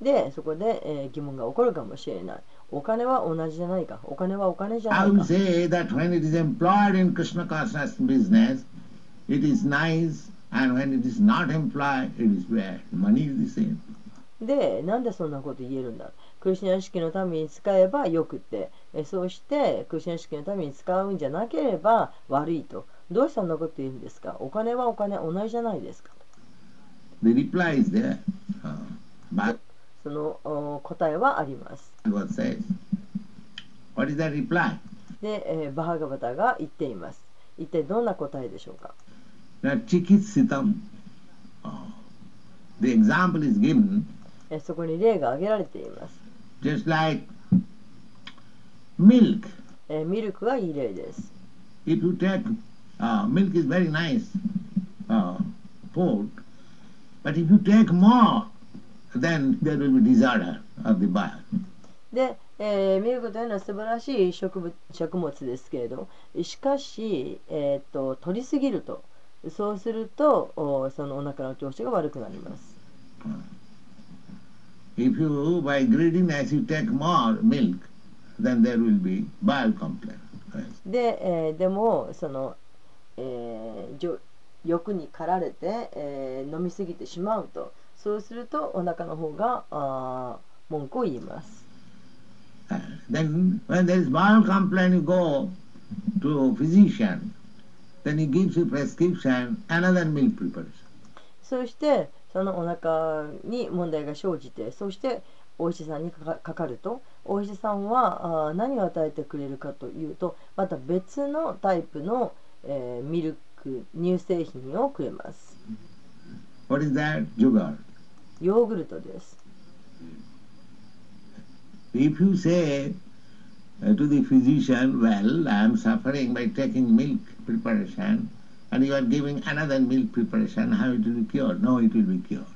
でそこで、えー疑問が起こるかもしれない。お金は同じじゃないか。お金はお金じゃな I いか。Say that when it is employed in Krishna consciousness business, it is nice, and when it is not employed, it is bad. Money is the same. でなんでそんなこと言えるんだ？クリスチャン意識のために使えばよくって。えそうしてクリスチャン意識のために使うんじゃなければ悪いと。どうしてそんなこと言うんですか？お金はお金同じじゃないですか。The reply is there. Uh, but そのお答えはあります。what says? What is that reply? で、えーバハガバタが言っています。一体どんな答えでしょうか That chikitsitam. Uh, the example is given えーそこに例が挙げられています。just like milk. えーミルクがいい例です。If you take uh, milk is very nice uh, food, but if you take more, then there will be disorder of the body. で、えーミルクというのは素晴らしい植物食物ですけれどしかし、えーっと取りすぎるとそうするとおそのお腹の調子が悪くなります。If you, by greediness, you take more milk, then there will be bile complaint. Yes. で、えーでもその、えー欲に駆られて、えー飲みすぎてしまうとそうするとお腹の方があー文句を言います。Uh, then when there is bile complaint, you go to physician, then he gives you prescription, another milk preparation. そしてそのお腹に問題が生じてそしてお医者さんにかかるとお医者さんはあー何を与えてくれるかというとまた別のタイプの、えーミルク乳製品をくれます。What is that? Sugar. ヨーグルトです。If you say uh, to the physician, well, I am suffering by taking milk preparation, and you are giving another milk preparation, how it will be cured? No, it will be cured.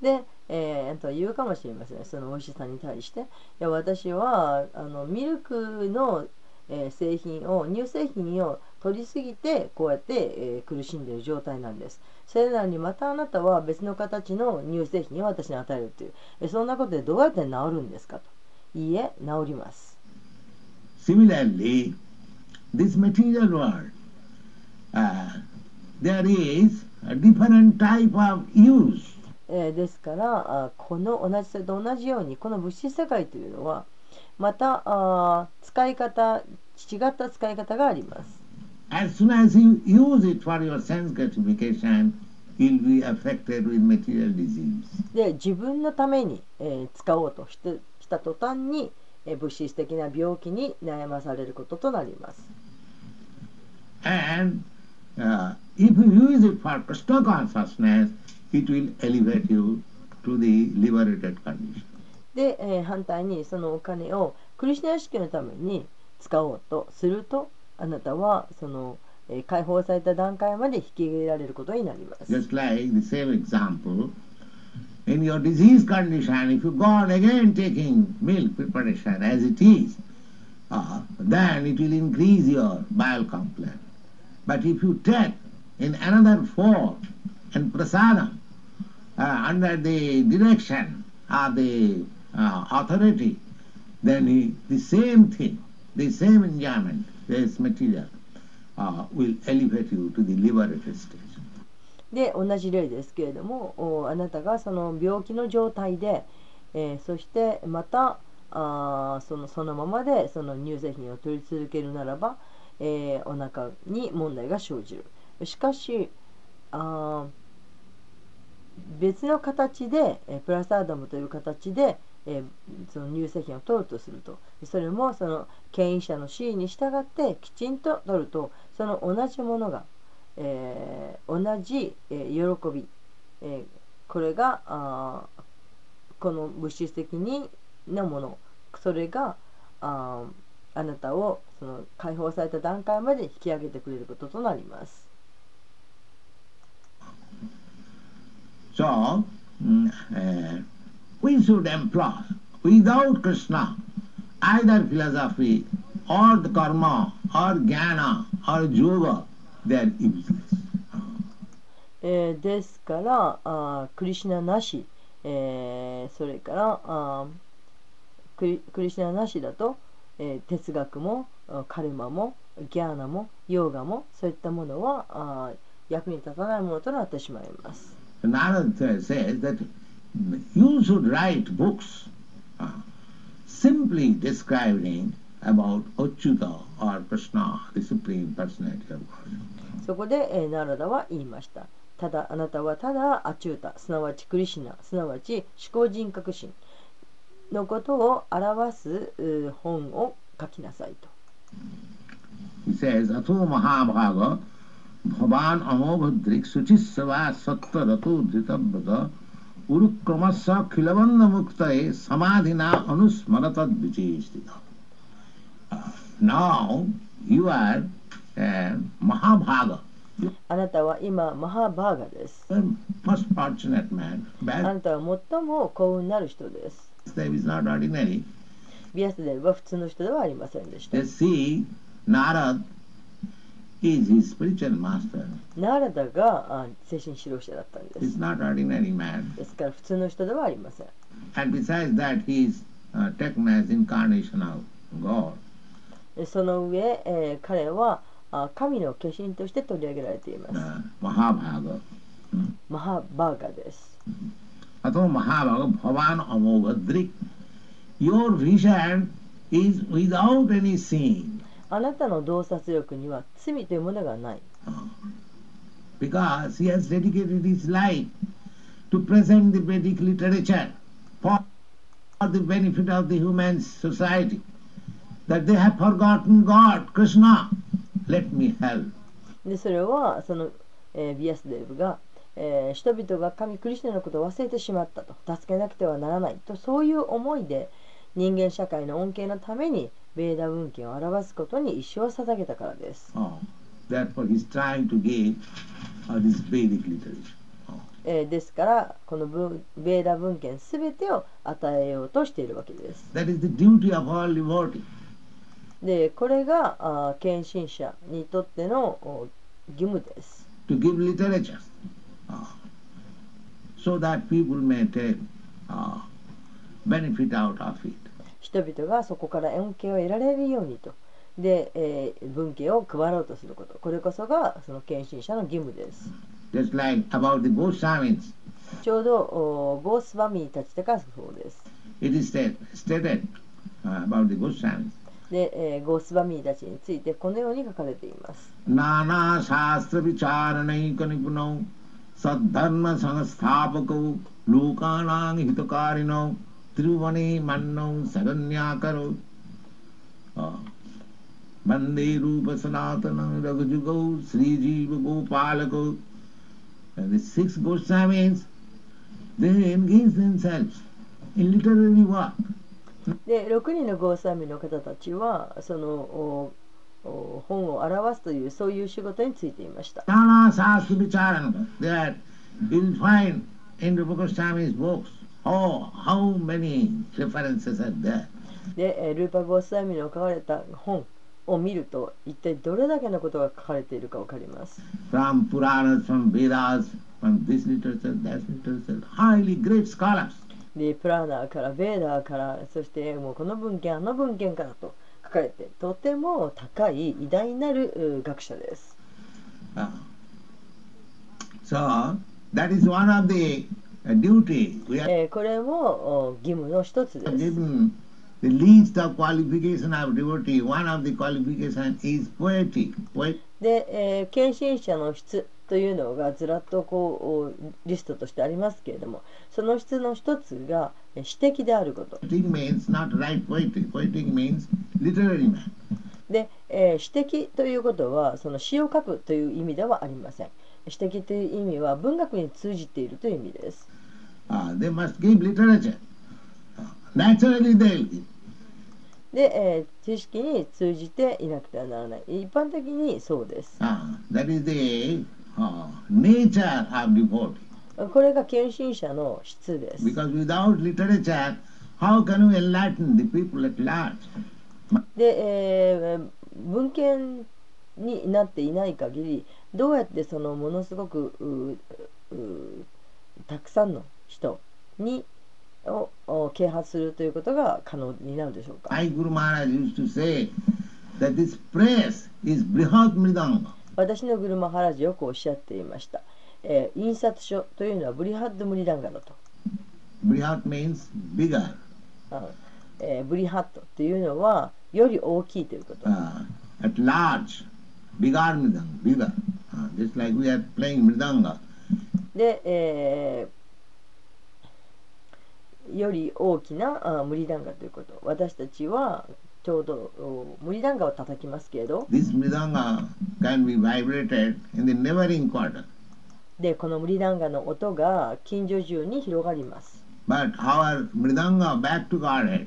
で、えー、と言うかもしれませんそのお医者さんに対していや私はあのミルクの、えー製品を乳製品を取りすぎてこうやって、えー苦しんでいる状態なんです。それなのにまたあなたは別の形の乳製品を私に与えるという。えそんなことでどうやって治るんですかと。いいえ治ります。Similarly, this material world, uh, there is a different type of use. えーですからあこの同じそれと同じようにこの物質世界というのはまたあ使い方違った使い方があります As soon as you use it for your sense gratification, you'll be affected with material disease. で自分のために、えー使おうとしてした途端に、えー物質的な病気に悩まされることとなります And uh, if you use it for Krishna consciousness, it will elevate you to the liberated condition. で、えー反対にそのお金をクリシュナ意識のために使おうとするとあなたはその、えー解放された段階まで引き上げられることになります。Just like the same example, in your disease condition, if you go on again taking milk preparation as it is, uh, then it will increase your bile complex. But if you take in another form and prasadam, uh, under the direction of the uh, authority, then he, the same thing, the same enjoyment, this material, uh, will elevate you to the liberated stage. で同じ例ですけれどもおあなたがその病気の状態で、えーそしてまたあそのそのままでその乳製品を取り続けるならば、えーお腹に問題が生じるしかしあ別の形で、プラスアダムという形で、えーその乳製品を取るとするとそれもその権威者の指示に従ってきちんと取るとその同じものがえー同じ、えー喜び、えこれがあこの物質的になものそれがああなたをその解放された段階まで引き上げてくれることとなります。So, mm, uh, we should employ, without Krishna, either philosophy or the karma or jnana or yoga, they are useless. えーですからあークリシュナなし、えーそれからあークリクリシュナなしだと、えー哲学もあカルマもギャーナもヨーガもそういったものはあー役に立たないものとなってしまいます。Narad says that you should write books uh, simply describing about Achyuta or Krishna, the Supreme Personality of God. そこで、えーナラダは言いました。ただあなたはただアチュータ、すなわちクリシナ、すなわち思考人格心のことを表す本を書きなさいと。He says, Atho Mahabhaga Bhavan Amobhadrik Suchisava Sattva Rato Dhritabhada Khilabanda Muktae Samadhina Anusmaratad Vichestita. Now you are uh, Mahabhaga. あなたは今、マハバーガです。 You are most fortunate man. あ Bad なたは最も幸運なる人です。 Dev is not ordinary. ビアスデルは普通の人ではありませんでした。 They see Narad is his spiritual master. ナラダがあ精神指導者だったんで He's す。not ordinary man. ですから普通の人ではありません。And besides that, he is uh, taken as incarnation of God. でその上、えー彼はあ神の化身として取り上げられています。uh, Mahabhaga. マハバーガです。Atho Mahabhaga Bhavan Amoghadrik. Your vision is without any sin. あなたの洞察力には罪というものがない。Because he has dedicated his life to present the Vedic literature for the benefit of the human society. That they have forgotten God, Krishna. Let me help. でそれはその、えービアスデーブが、えー人々が神クリスナのことを忘れてしまったと助けなくてはならないとそういう思いで人間社会の恩恵のためにベーダ文献を表すことに一生を捧げたからです、Oh, therefore, he's trying to give uh, this Vedic literature. Oh. えーですからこの文ベーダ文献すべてを与えようとしているわけです That is the duty of all devotee. でこれがあー献身者にとってのお義務です to give literature uh, so that people may take uh, benefit out of it. 人々がそこから恩恵を得られるようにとで、えー、文献を配ろうとすることこれこそがその献身者の義務です。Like、ちょうどゴースバミーたちとかそうです。It is stated about the Goswamis. で、えー、ゴースバミーたちについてこのように書かれています。ナナシャストビチャーナイカニプノサダンマサンスタパコカナンヒトカリノ त्रिभुवने मन्नौ शरण्याकरौ वन्दे रूप सनातनं रघुजुगौ श्रीजीव गोपालकौ And the six Goswamis, they engage themselves in literary work. で6人のゴーサーミの方たちはそのおお本を表すというそういう仕事についていました。 Nana Sastri Vicharan, that you'll find in Rupa Goswami's books, oh, how many references are there. で、えールーパ・ゴースワミの書かれた本を見ると一体どれだけのことが書かれているかわかります。From Puranas, from Vedas, from this literature, that literature, highly great scholars. でプラーナーからベーダーからそしてもうこの文献あの文献からと書かれてとても高い偉大なるう学者です。Uh, so, that is one of the uh, これも義務の一つです。で、えー、献身者の質というのがずらっとこうリストとしてありますけれども、その質の一つが詩的であること。で、えー、詩的ということは、その詩を書くという意味ではありません。詩的という意味は文学に通じているという意味です。Uh, they must give literature. Uh, naturally they will give. で、えー知識に通じていなくてはならない。一般的にそうです。Uh, that is the uh, nature of devotee. これが献身者の質です。Because without literature, how can we enlighten the people at large? で、えー文献になっていない限りどうやってそのものすごくたくさんの人にをを啓発するということが可能になるでしょうか？私のグルマハラジよくおっしゃっていました、えー印刷書というのはブリハッドムリダンガだと。Brihat means bigger. あえーブリハットというのはより大きいということ。uh, at large, bigger mridanga, bigger. Uh, just like we are playing mridanga. で、えーより大きなあ無理ダンガということ私たちはちょうどお無理ダンガを叩きますけれど This mridanga can be vibrated in the neighboring quarter. でこの無理ダンガの音が近所中に広がります But our mridanga back to Godhead,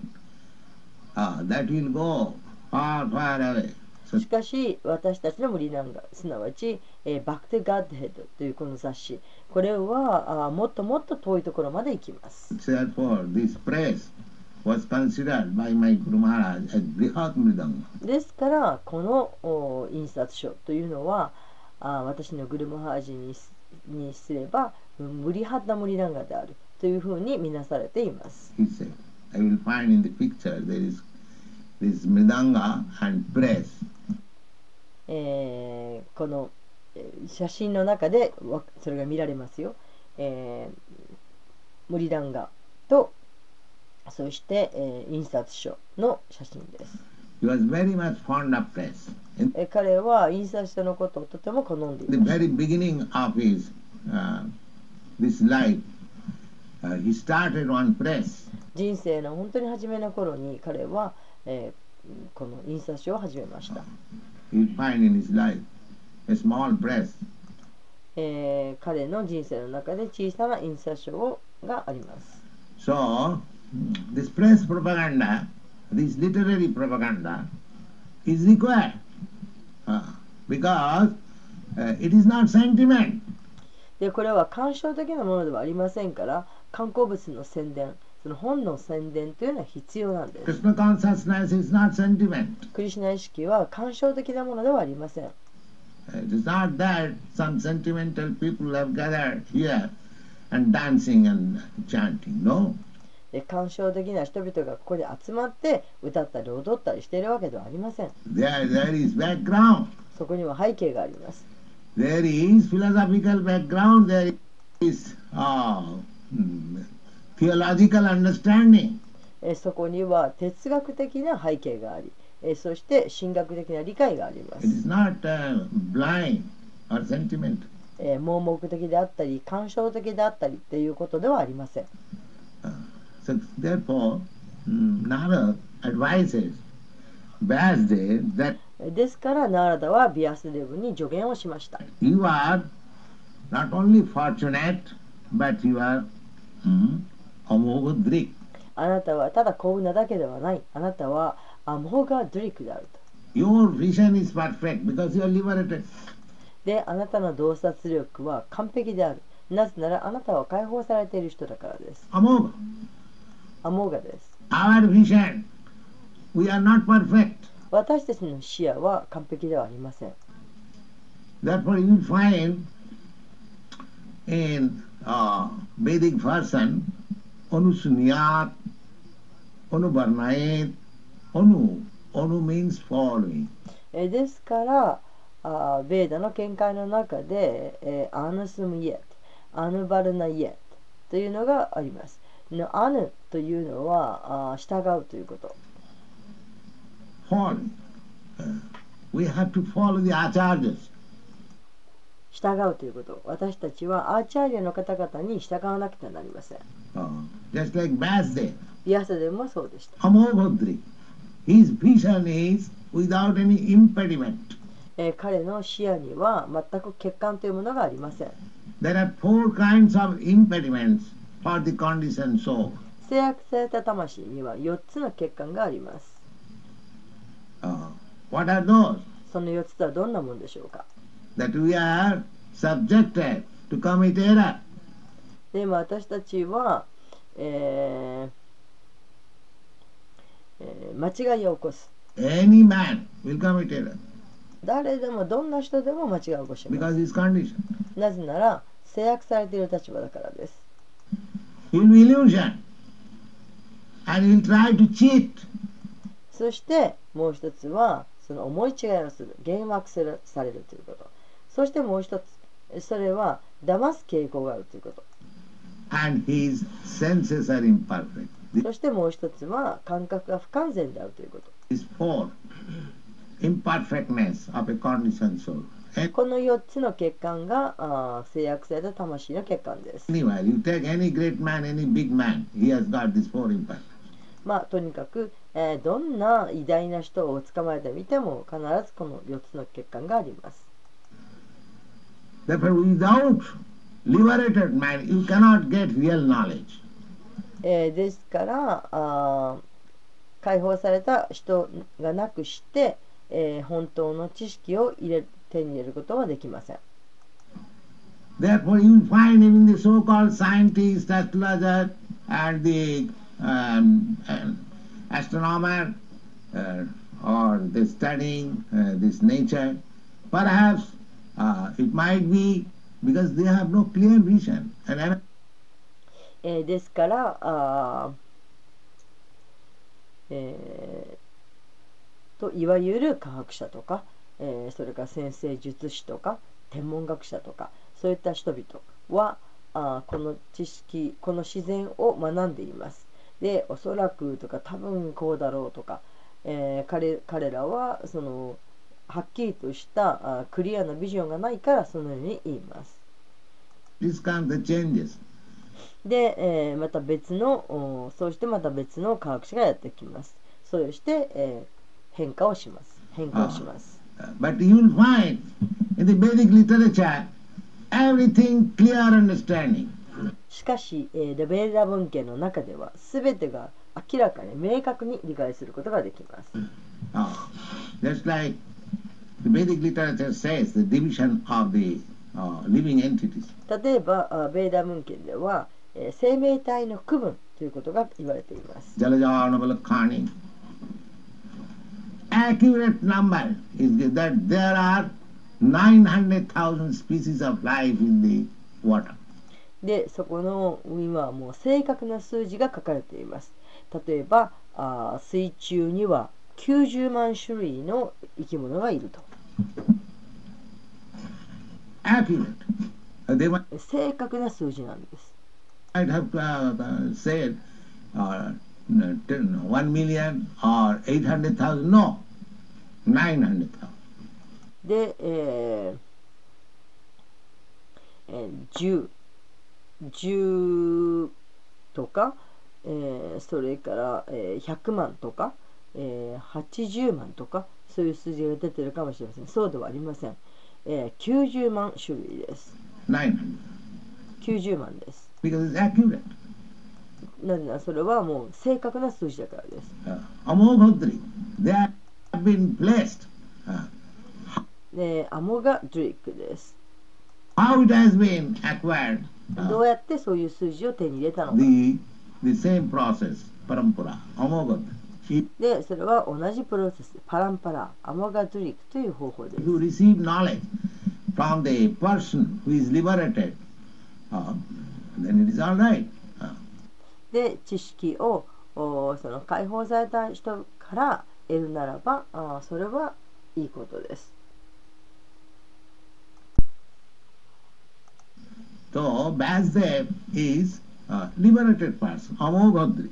uh, that will go far, far away. しかし私たちの無理ダンガすなわち、えーバック・テ・ガッドヘッドというこの雑誌これはあもっともっと遠いところまで行きます therefore, this press was considered by my Guru Maharaj as Brihat Mridanga. ですからこのお印刷書というのはあ私のグルムハージにすにすれば無理ハッダムリダンガであるというふうに見なされています。He said, I will find in the picture there is This mridanga and breath. え、この写真の中でそれが見られますよ。えー、ムリダンとそして、えー、印刷所の写真です。彼は印刷所のことをとても好んでいた。人生の本当に初めの頃に彼は、えーこの印刷書を始めました。えー彼の人生の中で小さな印刷書をがあります。So, this press propaganda, this literary propaganda, is required uh, because uh, it is not sentiment. でこれは感傷的なものではありませんから観光物の宣伝その本の宣伝というのは必要なんです。クリュナ意識は感傷的なものではありません。感傷的な人々がここで集まって歌ったり踊ったりしているわけではありません。そこには背景があります。Theological understanding. えーそこには哲学的な背景があり、えーそして神学的な理解がありま It す。is not uh, blind or ー盲目的であったり感傷的であったりっていうことではありません。So therefore, mm, Nara advises Vyasdev that えーですからナーラダはビアスデブに助言をしました。you are not only fortunate, but you are mm, あなたはただ幸運なだけではない。あなたはアモガドリクであると。Your vision is perfect because you are liberated. で、あなたの洞察力は完璧である。なぜならあなたは解放されている人だからです。Amoga. アモガです。Our vision, we are not perfect. 私たちの視野は完璧ではありません。Therefore, you find in uh, Vedic version, Anusunyat, Anuvarnayet, Anu. Anu means following. えーですから、あーベーダの見解の中で、えーアヌスムイエット、アヌバルナイエットというのがあります。のアヌというのはあー従うということ。Following. Uh, we have to follow the acharyas. 従うということ。私たちはアーチャーリアの方々に従わなくてはなりません。Uh, just like Vasudev, ビアサデもそうでした。Amobhadri. His vision is without any impediment. えー彼の視野には全く欠陥というものがありません。There are four kinds of impediments for the conditioned soul. 制約された魂には4つの欠陥があります。Uh, what are those? その4つとはどんなものでしょうか That we are subjected to commit error. でも私たちは、えーえー間違いを起こす。Any man will commit error 誰でもどんな人でも間違いを起こしま because he is conditioned. す。なぜなら制約されている立場だからです。He will be illusion and he will try to cheat. そしてもう一つはその思い違いをする、幻惑するされるということ。そしてもう一つ、それは騙す傾向があるということ。そしてもう一つは感覚が不完全であるということ。この4つの欠陥が制約された魂の欠陥です。まあ、とにかく、えー、どんな偉大な人を捕まえてみても必ずこの4つの欠陥があります。Therefore, without liberated mind, you cannot get real knowledge. えーですからあー解放された人がなくして、えー本当の知識を入れ手に入れることはできません。Therefore, you find even the so-called scientists, astrologers, and the um, astronomer, uh, or the studying uh, this nature, perhaps uh, it might be because they have no clear vision. And an- えーですからあ、えーといわゆる科学者とか、えーそれから先生術師とか天文学者とかそういった人々はあこの知識この自然を学んでいます。でおそらくとか多分こうだろうとか、えー彼彼らはそのはっきりとしたクリアなビジョンがないからそのように言います。で、えーまた別のおそうしてまた別の科学者がやってきます。それをして、えー変化をします。変化をします、Uh, But you will find in the Vedic literature everything clear understanding. しかし、えーレベルダ文献の中では全てが明らかに明確に理解することができます。Uh, just like 例えば、ベーダム文献では、え、生命体の区分ということが言われています。Accurate number is that there are 900,000 species of life in the water. で、そこの海はもう正確な数字が書かれています。例えば、あ水中には90万種類の生き物がいると。Accurate. Uh, They might 正確な数字なんです have uh, uh, said uh, 10, 1 million or 800,000. No, 900,000. で、えーえー10 10とか、えーそれから、えー100万とか、えー、80万とかそういう数字が出てるかもしれません。そうではありません、えー、90万種類です。90万です。なぜならそれはもう正確な数字だからです、アモガドリックです。How it has どうやってそういう数字を手に入れたのか、で、それは同じプロセス、パランパラ、アモガドリックという方法です。you receive knowledge from the person who is liberated, uh, then it is all right. Uh, で、知識をおその解放された人から得るならば、あそれはいいことです。so Basdev is a liberated person, Amoghadri.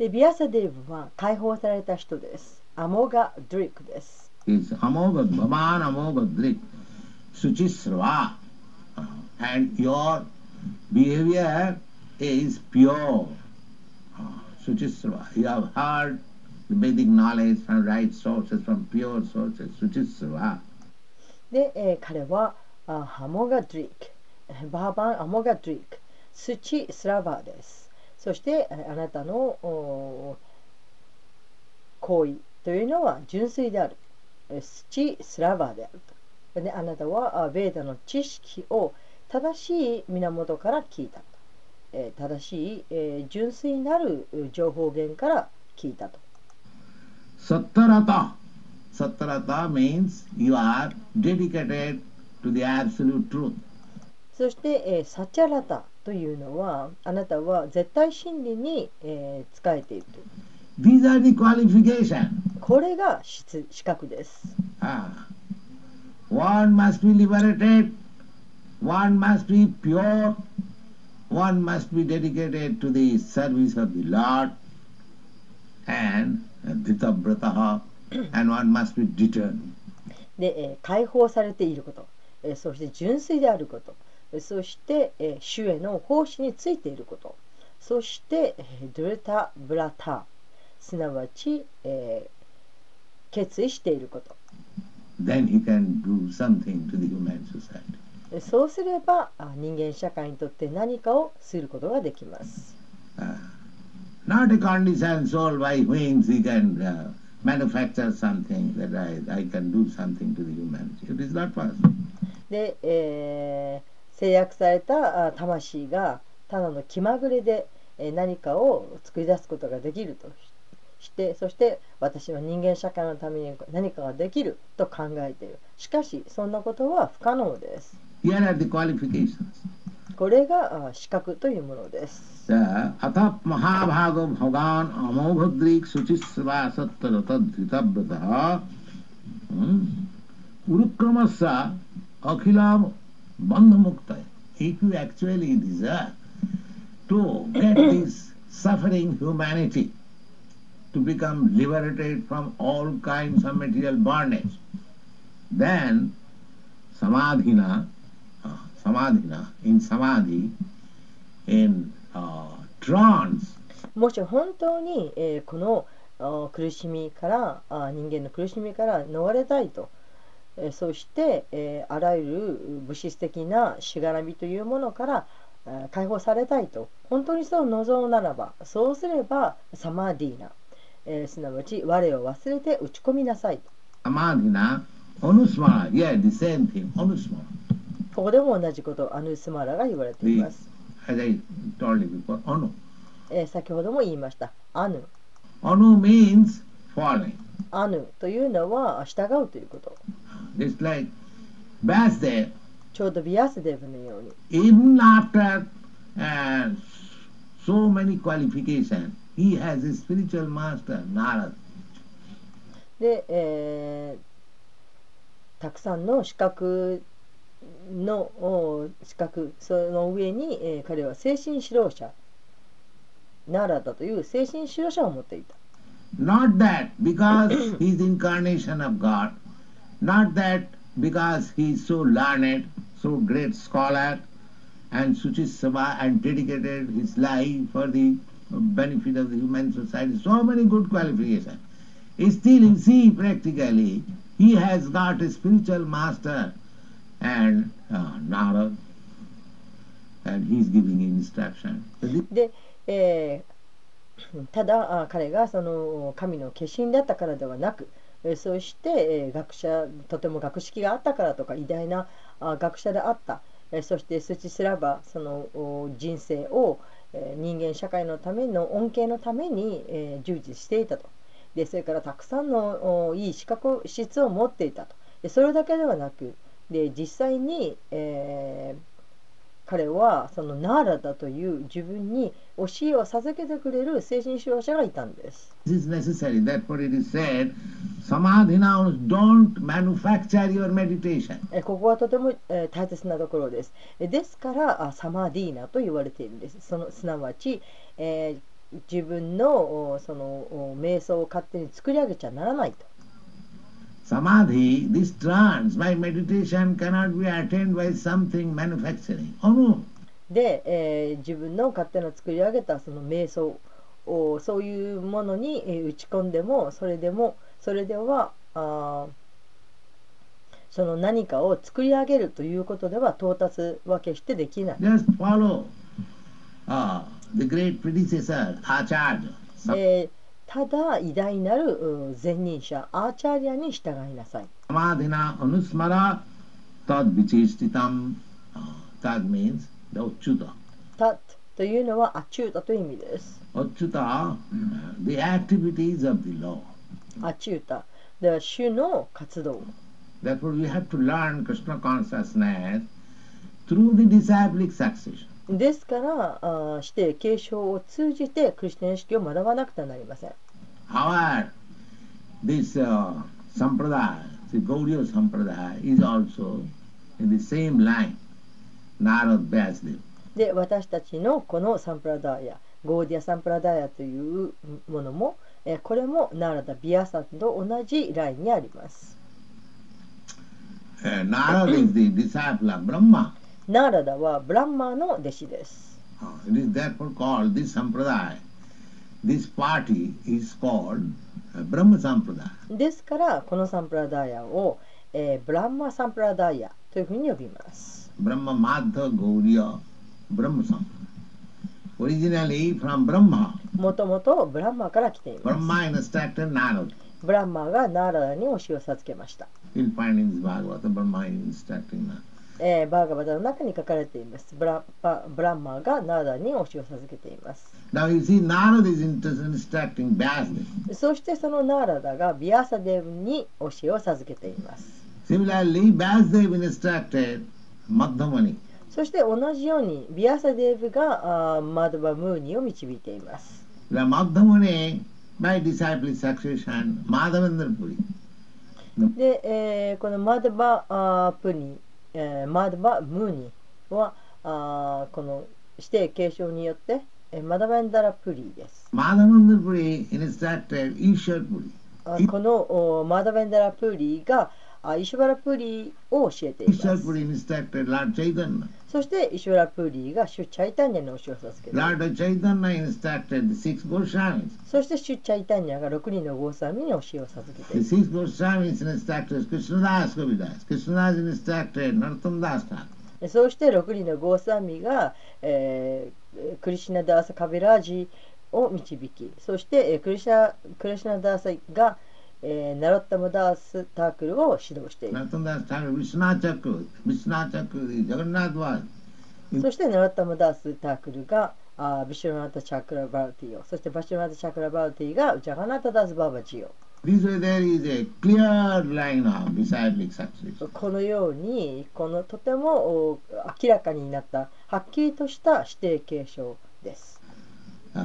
で、ビアサデーブは解放された人です。アモガドリックです。is Amogad, Bhavan Amogadrik, Suchisrava. Uh, and your behavior is pure. Uh, Suchisrava. You have heard the Vedic knowledge from right sources, from pure sources. Suchisrava. で、えー彼はあアモガドリック、えーバーバンアモガドリック、スチスラバーです。そして、えーあなたのお行為というのは純粋である。チスラバーであると。で、あなたはあベーダの知識を正しい源から聞いたと。えー正しい、えー純粋なる情報源から聞いたと。Sattarata. Sattarata means you are dedicated to the absolute truth. そして、えーサチャラタというのはあなたは絶対真理に、えー仕えていると These are the qualifications. これが質資格です。Ah. One must be liberated, one must be pure, one must be dedicated to the service of the Lord, and Dhitabrataha, and one must be determined. で、えー解放されていること、えーそして純粋であること、えーそして、えー主への奉仕についていること、そして、えードゥルタ・ブラタ、すなわち、えー決意していること。Then he can do something to the human society. えそうすればあ人間社会にとって何かをすることができます。Ah. not a conditioned soul by whom he can uh, manufacture something that I, I can do something to the humanity. It is not possible. で、えー制約された魂がただの気まぐれで何かを作り出すことができるとしてそして私は人間社会のために何かができると考えている。しかしそんなことは不可能です。これが資格というものです。アタッマハバーガム・ホガン・ア・ Bandhamukta. If you actually desire to get this suffering humanity to become liberated from all kinds of material bondage, then samadhina, uh, samadhina, in samadhi, in uh, trance, もし本当に、えーこのあ苦しみからあ人間の苦しみから逃れたいと、えーそして、えーあらゆる物質的なしがらみというものからあ解放されたいと。本当にそう望むならばそうすればサマーディーナ、えーすなわち我を忘れて打ち込みなさいと。samadhina, anusmara, yeah, the same thing, anusmara. ここでも同じことアヌスマラが言われています、As I told you before, anu. えー先ほども言いました。アヌ。Anu means falling. アヌというのは従うということ It's like Vasudev, ちょうどビアスデブのように even after uh, so many qualifications, he has a spiritual master, Narad. で、えーたくさんの資格のお資格その上に、えー彼は精神指導者ナラダという精神指導者を持っていた Not that because he is incarnation of God, not that because he is so learned, so great scholar, and Suchisava and dedicated his life for the benefit of the human society, so many good qualifications. Still, you see, practically, he has got a spiritual master and uh, Narad, and he is giving instruction. So this で、 えーただあ彼がその神の化身だったからではなく えそして、え学者とても学識があったからとか偉大なあ学者であった、えそしてスチスラバその人生を、え人間社会のための恩恵のために、え従事していたと。でそれからたくさんのいい資格質を持っていたと。でそれだけではなくで実際に、えー彼はそのナーラだという自分に教えを授けてくれる精神指導者がいたんです。This is necessary. Therefore it is said, Samadhina, don't manufacture your meditation. えここはとても、えー大切なところです。えですからあサマディーナと言われているんです。そのすなわち、えー自分のおそのお瞑想を勝手に作り上げちゃならないと。Samadhi, this trance, my meditation cannot be attained by something manufacturing. Oh no. で、えー自分の勝手な作り上げたその瞑想をそういうものにえー打ち込んでもそれでもそれではあーその何かを作り上げるということでは到達は決してできない。Just follow uh, the great predecessor, Acharya. えーただ偉大なるう前任者アーチャーリアに従いなさい。Samadhina anusmara tad vichistitam. Uh, tad means the Achyuta. タッというのはアチュータという意味です。Achyuta, uh, the activities of the law. アチュータ。では、主の活動。Therefore, we have to learn Krishna consciousness through the disciplic succession. ですから、あー指定継承を通じてクリスチャン意識を学ばなくてはなりません。However, this uh, sampradaya, the Gaudiya sampradaya, is also in the same line, Narad Vyasdev. で、私たちのこのサンプラダーヤ、ゴーディア・サンプラダーヤというものも、えーこれもナーラダ・ビアサと同じラインにあります。Uh, Narad is the disciple of Brahma. ナーラダはブランマーの弟子です。ですから、このサンプラダイヤを、ブランマサンプラダイヤというふうに呼びます。ブランママッド・ゴーリア・ブランマサンプラ。オリジナリー・ブランマ。もともとブランマから来ています。ブランマ・ー。がナーラダに教えをつけました。えー、バーガバダの中に書かれています。ブラパブラマーがナーダに教えを授けています。そしてそのナーラダがビアサデブに教えを授けています。そして同じようにビアサデブがあーマドバムーニを導いています。マドマニ、my disciple succession, マドバンダルプリ。で、えー、このマドバプニ。えー、マダバ・ムーニはあーこの指定継承によって、えー、マダバンダラ・プリーです。マダバンダラ・プリー、イッシャ・プリー。このおーマダバンダラ・プリーがあーイシュバラ・プリーを教えています。イ・ー、シャ・プリー、イッシャ・ッシャル・ー、イッ・そしてイシュバラプリがシュチャイタニャの教えを授けています Lord Chaitanya instructed the six Goswamis. そしてシュチャイタニャが6人のゴーサミに教えを授けてい The six Goswamis instructed Krishnadas Kavidas. Krishnadas instructed Narottam Das Thakur. でそうして6人のゴーサミが、えークリシュナダーサ・カビラージを導きそして、えークリシャクリシュナダーサが、えーナロッタムダース・タークルを指導しています Narottam Das Thakur, Vishwanath Chakravarti. Vishwanath Chakravarti, Jagannath Vas. そしてナロッタムダース・タークルがあービシュナータ・チャクラバルティをそしてバシュナータ・チャクラバルティがジャガナータ・ダース・バーバジを This way there is a clear line of disciplic success. このようにこのとてもお明らかになったはっきりとした指定継承です。Uh,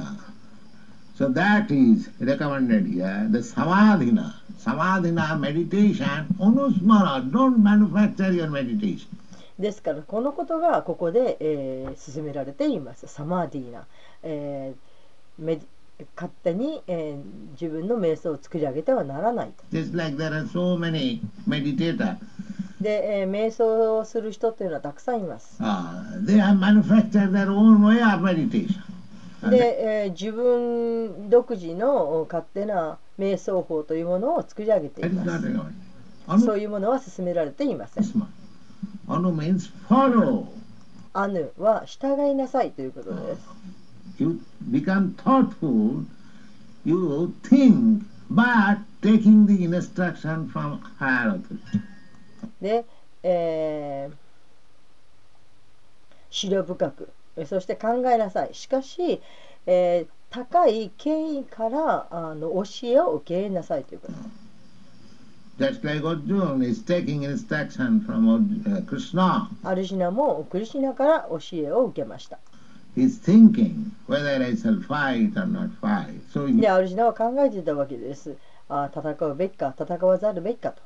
so that is recommended here. The samadhina, samadhina meditation, onusmara, don't manufacture your meditation. ですからこのことがここで、えー進められています。サマーディーナ、えーメ勝手に、えー自分の瞑想を作り上げてはならないと。Just like there are so many meditators, で、えー瞑想をする人というのはたくさんいます。uh, they have manufactured their own way of meditation. で、えー自分独自のお勝手な瞑想法というものを作り上げています。そういうものは進められていません。Isma. anu means follow. アヌは従いなさいということです。You become thoughtful, you think, but taking the instruction from higher authority. で、えー、資料深くえそして考えなさい。しかし、えー、高い権威からあの教えを受けなさいということ。アルジナもクリシナから教えを受けました。で、アルジナは考えていたわけです。あ戦うべきか、戦わざるべきかと。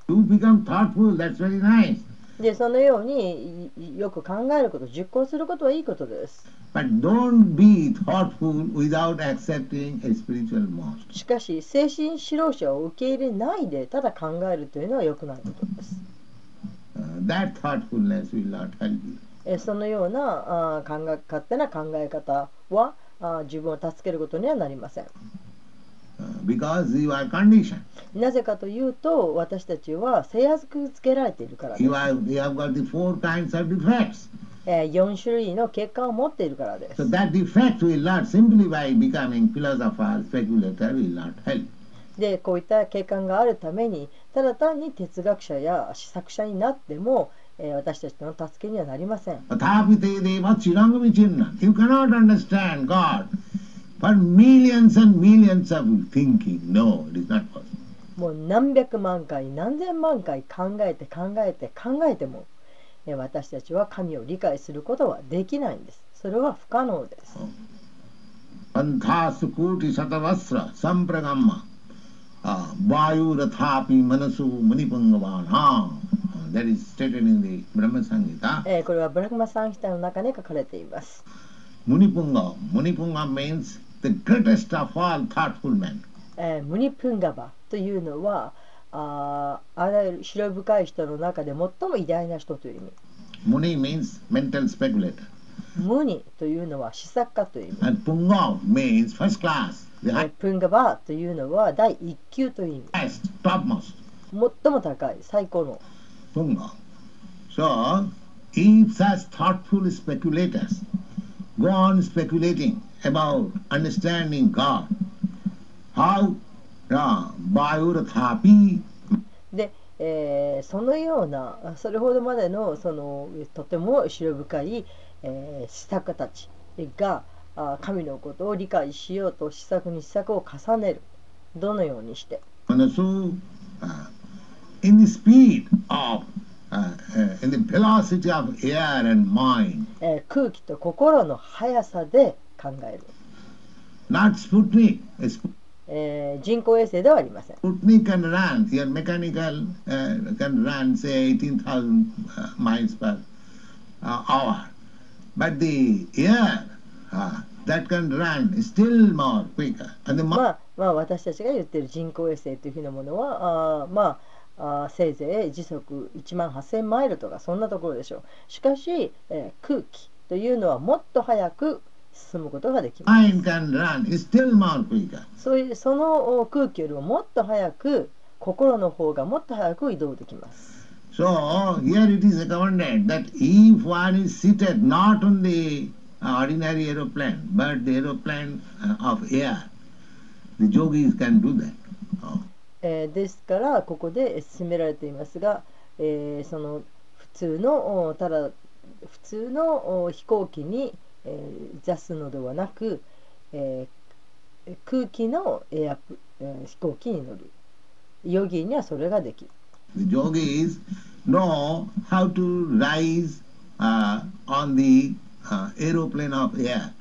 で、そのようにいよく考えること、実行することはいいことです。But don't be thoughtful without accepting a spiritual master. しかし、精神指導者を受け入れないで、ただ考えるというのは良くないことです。Uh, that thoughtfulness will not help you. えそのようなあ考え勝手な考え方はあ自分を助けることにはなりません。Because you are conditioned. なぜかというと私たちは制圧つけられているからです。4の欠陥を持っているからです。で、こういった欠陥があるために、ただ単に哲学者や試作者になっても、え、私たちの助けにはなりません。You cannot understand God 万 millions and millions of thinking, no, it's not possible. もう何百万回何千万回考えて考えて考えても私たちは神を理解することはできないんです。それは不可能です。アスクーテワスラ、サ、イ、ンガバン、これはブラグマサンヒの中に書かれています。マニパンガ、マニパンガ means the greatest of all thoughtful men. えームニプンガバというのはあーあらゆる白深い人の中で最も偉大な人という意味。Muni means mental speculator. ムニというのは思索家という意味。And Punga means first class, プンガバというのは第一級という意味。highest, topmost. 最も高い、最高の。Punga. So, if such thoughtful speculators go on speculating about understanding God, how uh, で、えーそのようなそれほどまでのそのとても白深い、えー、施策たちがあ神のことを理解しようと施策に施策を重ねるどのようにして uh, in the speed of, uh, uh, in the velocity of air and mind, えー空気と心の速さで考える、not Sputnik. A Sp- えー人工衛星ではありません Sputnik can run, your mechanical uh, can run say 18,000 uh, miles per uh, hour. But the air, uh, that can run still more quicker. And the まあ、まあ私たちが言ってる人工衛星というふうなものはあーまああーせいぜい時速1万8000マイルとかそんなところでしょうしかし、えー空気というのはもっと速く進むことができます.そういうそのお空気よりももっと速く心の方がもっと速く移動できます So here it is recommended that if one is seated not on the uh, ordinary aeroplane, but the aeroplane uh, of air, the yogis can do that. Oh. えーですからここで進められていますが、えーその普通のおただ普通のお飛行機に、えー座すのではなく、えー空気のエアプ、えー飛行機に乗るヨギにはそれができる The yogis know how to rise uh, on the uh, aeroplane of air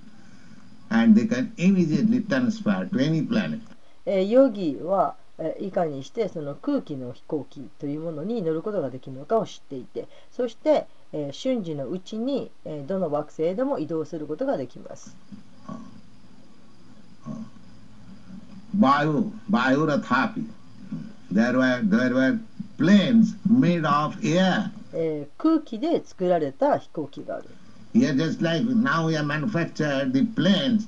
and they can immediately transfer to any planet. えーヨギは、えーいかにしてその空気の飛行機というものに乗ることができるのかを知っていてそして、えー瞬時のうちに、えーどの惑星でも移動することができます Vayu, Vayu Rathapi. There were, there were planes made of air. えー空気で作られた飛行機がある Here, just like now we have manufactured the planes,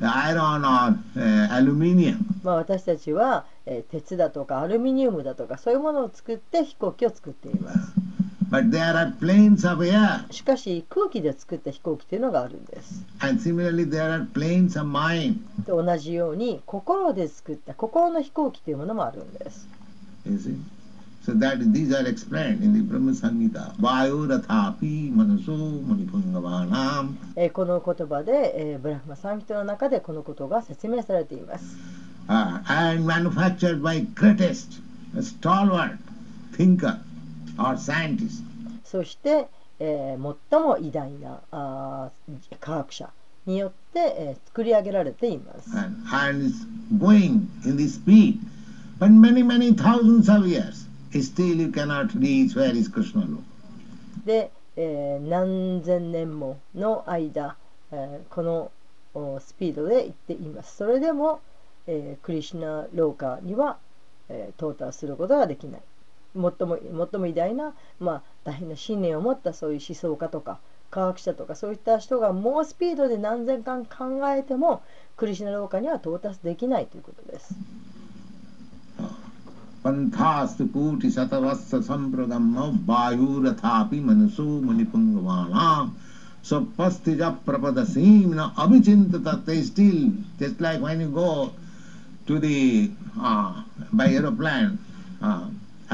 the iron or uh, aluminium. まあ、私たちは、えー鉄だとかアルミニウムだとかそういうものを作って飛行機を作っています But there are planes of air, しかし空気で作った飛行機というのがあるんです。and similarly, there are planes of mind. と同じように心で作った心の飛行機というものもあるんです。So that these are explained in the Brahma Samhita. Vayu rathapi. えーこの言葉で、えーブラフマサンギトの中でこのことが説明されています。Uh, and manufactured by greatest stalwart thinker. そして、えー、最も偉大なあ科学者によって、えー、作り上げられています。で、えー、何千年もの間、えー、このスピードで行っています。それでも、えー、クリシナローカーには、えー、到達することができない。最も,最も偉大な、まあ、大変な信念を持ったそういう思想家とか科学者とかそういった人が猛スピードで何千年間考えてもクリシュナローカには到達できないということです。पन्थास्तु कोटिशतवत्सरसम्प्रगम्यो वायोरथापि मनसो मुनिपुङ्गवानाम् सोऽप्यस्ति यत्प्रपदसीम्न्यविचिन्त्यतत्त्वे just like when you go to the, uh, by aeroplane、uh,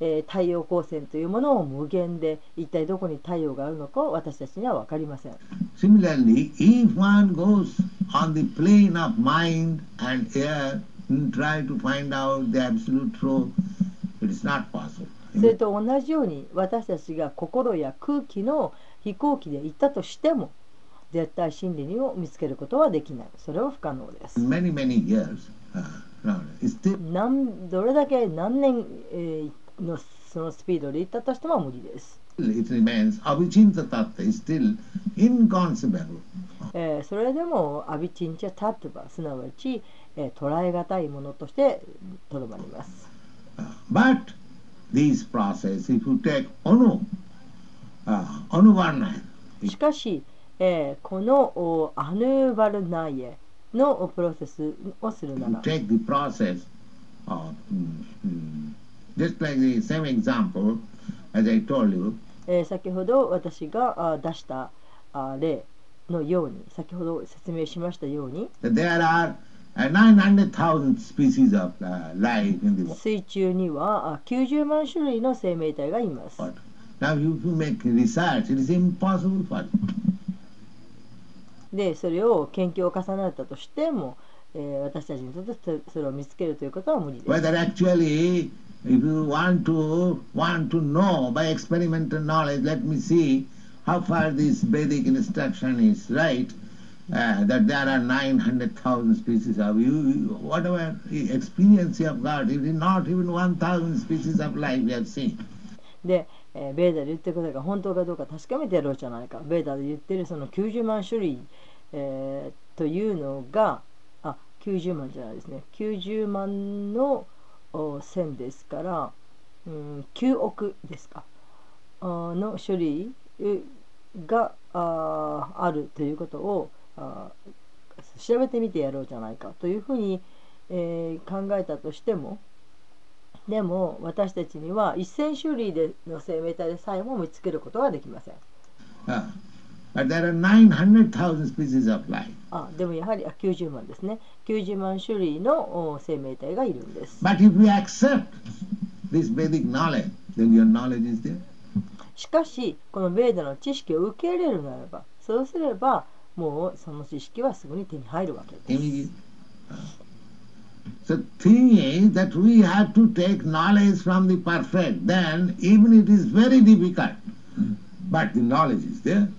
えー太陽光線というものを無限で一体どこに太陽があるのか私たちには分かりません。Similarly, if one goes on the plane of mind and air and try to find out the absolute truth, it is not possible. それと同じように私たちが心や空気の飛行機で行ったとしても絶対真理を見つけることはできない。それは不可能です。Many, many years. Uh, no, still, 何どれだけ何年、えーのそのスピードで言ったとしても無理です。アそれでもアビチンチャタタタ、すなわち、えー、捉えがたいものとしてとどまりま。But these process, if you take ONU, ONU v a r n a しかし、え、このアヌーバルナイエのプロセスをするなら。先ほど私が出した例のように先ほど説明しましたように水中には90万種類の生命体がいます。でそれを研究を重ねたとしても、えー、私たちにとってそれを見つけるということは無理です。if you want to want to know by experimental knowledge, let me see how far this Vedic instruction is right, uh, that there are 900,000 species of you, whatever experience you have got, it is not even 1,000 species of life you have seen. で、えー、ベーダで言ってることが本当かどうか確かめてやろうじゃないか。ベーダで言ってるその90万種類、えー、というのが、あ、90万じゃないですね。90万の、えー線ですから、うん、9億ですかの種類があるということを調べてみてやろうじゃないかというふうに、えー、考えたとしてもでも私たちには1,000種類での生命体でさえも見つけることはできません。うん but there are 900,000 species of life. あでもやはりあ90万ですね。90万種類のお生命体がいるんです。 But if you accept this Vedic knowledge, then your knowledge is there. しかしこのベーダの知識を受け入れるならばそうすればもうその知識はすぐに手に入るわけです。 Immediate. Uh, So thing is that we have to take knowledge from the perfect. Then even it is very difficult, but the knowledge is there.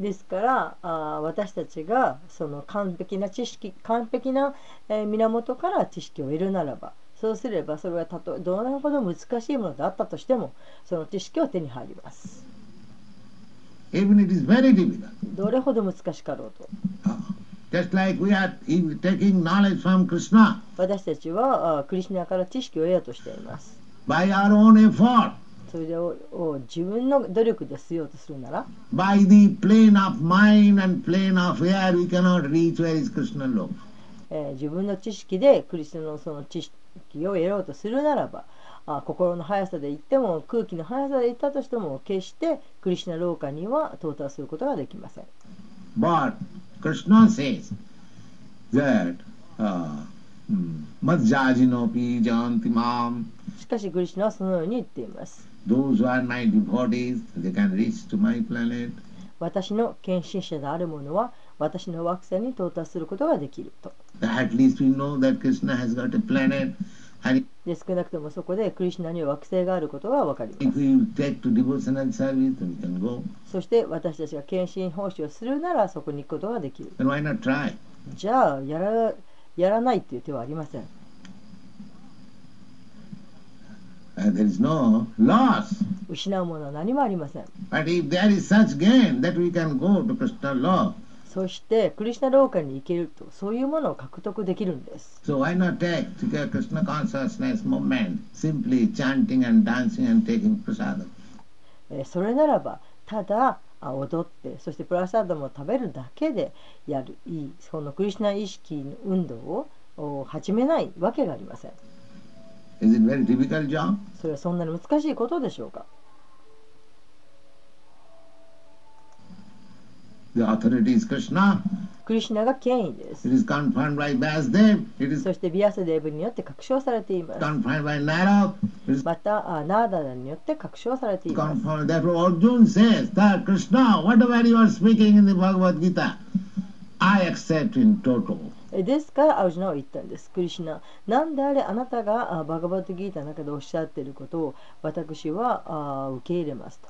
ですからあ私たちがその完璧な知識完璧な、えー源から知識を得るならばそうすればそれはたとえどれほど難しいものであったとしてもその知識は手に入ります。Even it is very difficult. どれほど難しかろうと。Uh, Just like we are taking knowledge from Krishna. 私たちはあクリシナから知識を得ようとしています。By our own effort, それをを自分の努力でしようとするなら by the plane of mind and plane of air, we cannot reach where is Krishna Lok. えー自分の知識でクリスナのその知識を得ようとするならばあ心の速さで言っても空気の速さで言ったとしても決してクリシナ廊下には到達することができません But Krishna says that uh, hmm. しかしクリシナはそのように言っています私の献身者である者は私の惑星に到達することができると。で少なくともそこでクリシナには惑星があることが分かります。そして私たちが献身奉仕をするならそこに行くことができる。じゃあやら,やらないという手はありません。失うものは何もありません。そして、クリュナ廊下に行けると、そういうものを獲得できるんです。So、それならば、ただ踊って、そしてプラサードも食べるだけでやる、そのクリュナ意識の運動を始めないわけがありません。Is it very difficult job? それはそんなに難しいことでしょうか The authority is Krishna. クリシナが権威です It is confirmed by Vasudev. It is そしてビアスデーブによって確証されています confirmed by Narad. It is またあナーダダによって確証されています confirmed. Therefore, Arjun says that Krishna, whatever you are speaking in the Bhagavad Gita, I accept in total. えですか？らアウジナは言ったんですクリシナなんであれあなたがあバガバットギータの中でおっしゃっていることを私はあ受け入れますと.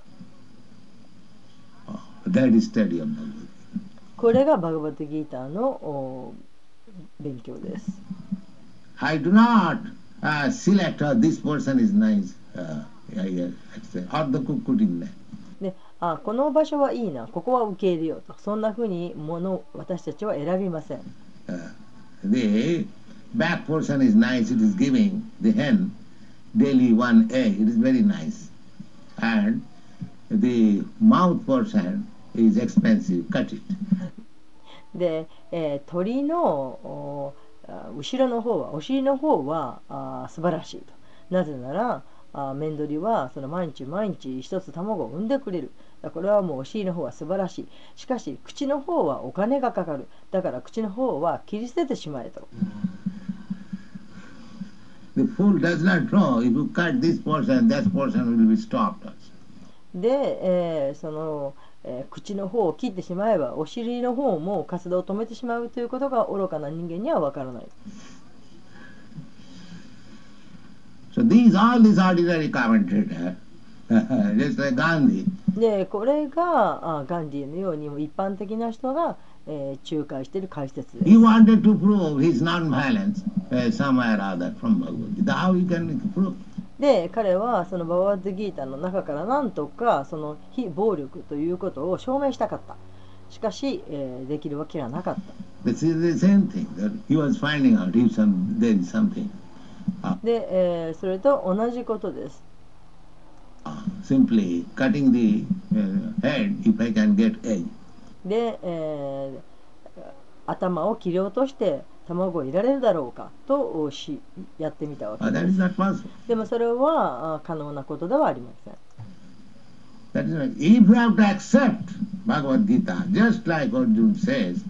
これがバガバットギーターのお勉強です I do not uh, select uh, this person is nice. Uh, I, I accept. Or the kukkurin. であこの場所はいいなここは受け入れようとそんなふうにものを私たちは選びません Uh, the back portion is nice. It is giving the hen daily one egg. It is very nice. And the mouth portion is expensive. Cut it. で、えー鳥のおあ後ろの方はお尻の方はあ素晴らしいとなぜならあメンドリはその毎日毎日一つ卵を産んでくれるこれはもうお尻の方は素晴らしい。しかし、口の方はお金がかかる。だから口の方は切り捨ててしまえと。で、えー、その、えー、口の方を切ってしまえば、お尻の方も活動を止めてしまうということが愚かな人間にはわからない。So these, ですね、ガンディ。で、これがあガンディのように一般的な人が、え、仲介している解説です。彼はそのバワーズ・ギータの中からなんとかその非暴力ということを証明したかった。しかし、え、できるわけがなかった。で、え、それと同じことです。Simply cutting the uh, head if I can get egg. で、えー頭を切り落として卵を入れられるだろうかとしやってみたわ Uh, け that で is す not possible. でもそれはあ可能なことではありません That is not. If you have to accept Bhagavad Gita, just like Arjuna says,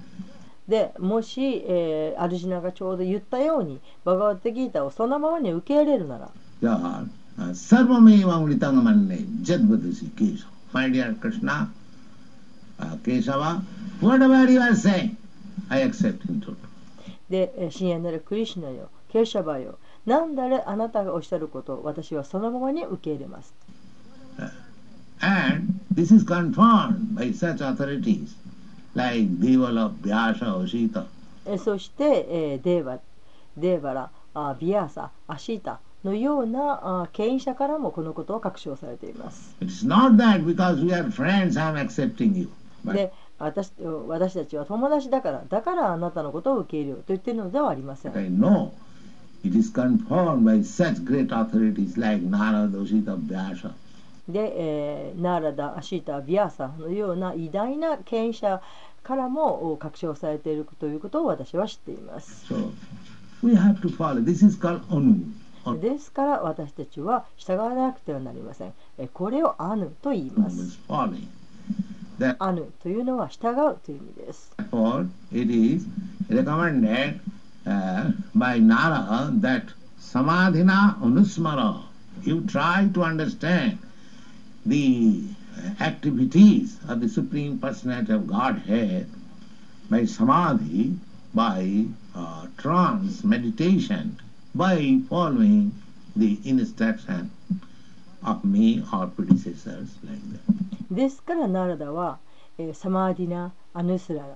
でもし、えーアルジナがちょうど言ったようにバガワットギーターをそのままに受け入れるなら yeah, uh, Sarvameva Amritamanne Jadvadasi Kesava. My dear Krishna, uh, Kesava, whatever you are saying, I accept in total. で、えー深淵なるクリシュナよケーシャバよなんだれあなたがおっしゃることを私はそのままに受け入れます And this is confirmed by such authorities like Deval of Vyasa ーそして、えーデーバデーバラあビアーサアシータのような権威者からもこのことを確証されています。で私,私たちは友達だから、だからあなたのことを受け入れよと言ってるのではありません。で、えー、ナーラダ・アシータ・ビアーサのような偉大な権威者からも確証されているということを私は知っています。ですから私たちは従わなくてはなりません。これをアヌと言います。アヌというのは従うという意味です。By samadhi, by uh, trance meditation. By following the instruction of me or predecessors like that. ですからナラダは、えーサマーディナ・アヌスララ、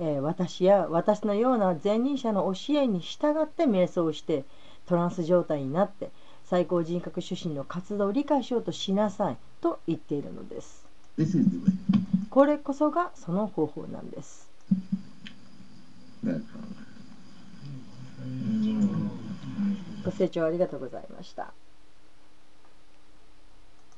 えー私や私のような前任者の教えに従って瞑想をしてトランス状態になって最高人格主神の活動を理解しようとしなさいと言っているのです。This is the way. これこそがその方法なんです。That's all. ご清聴ありがとうございました。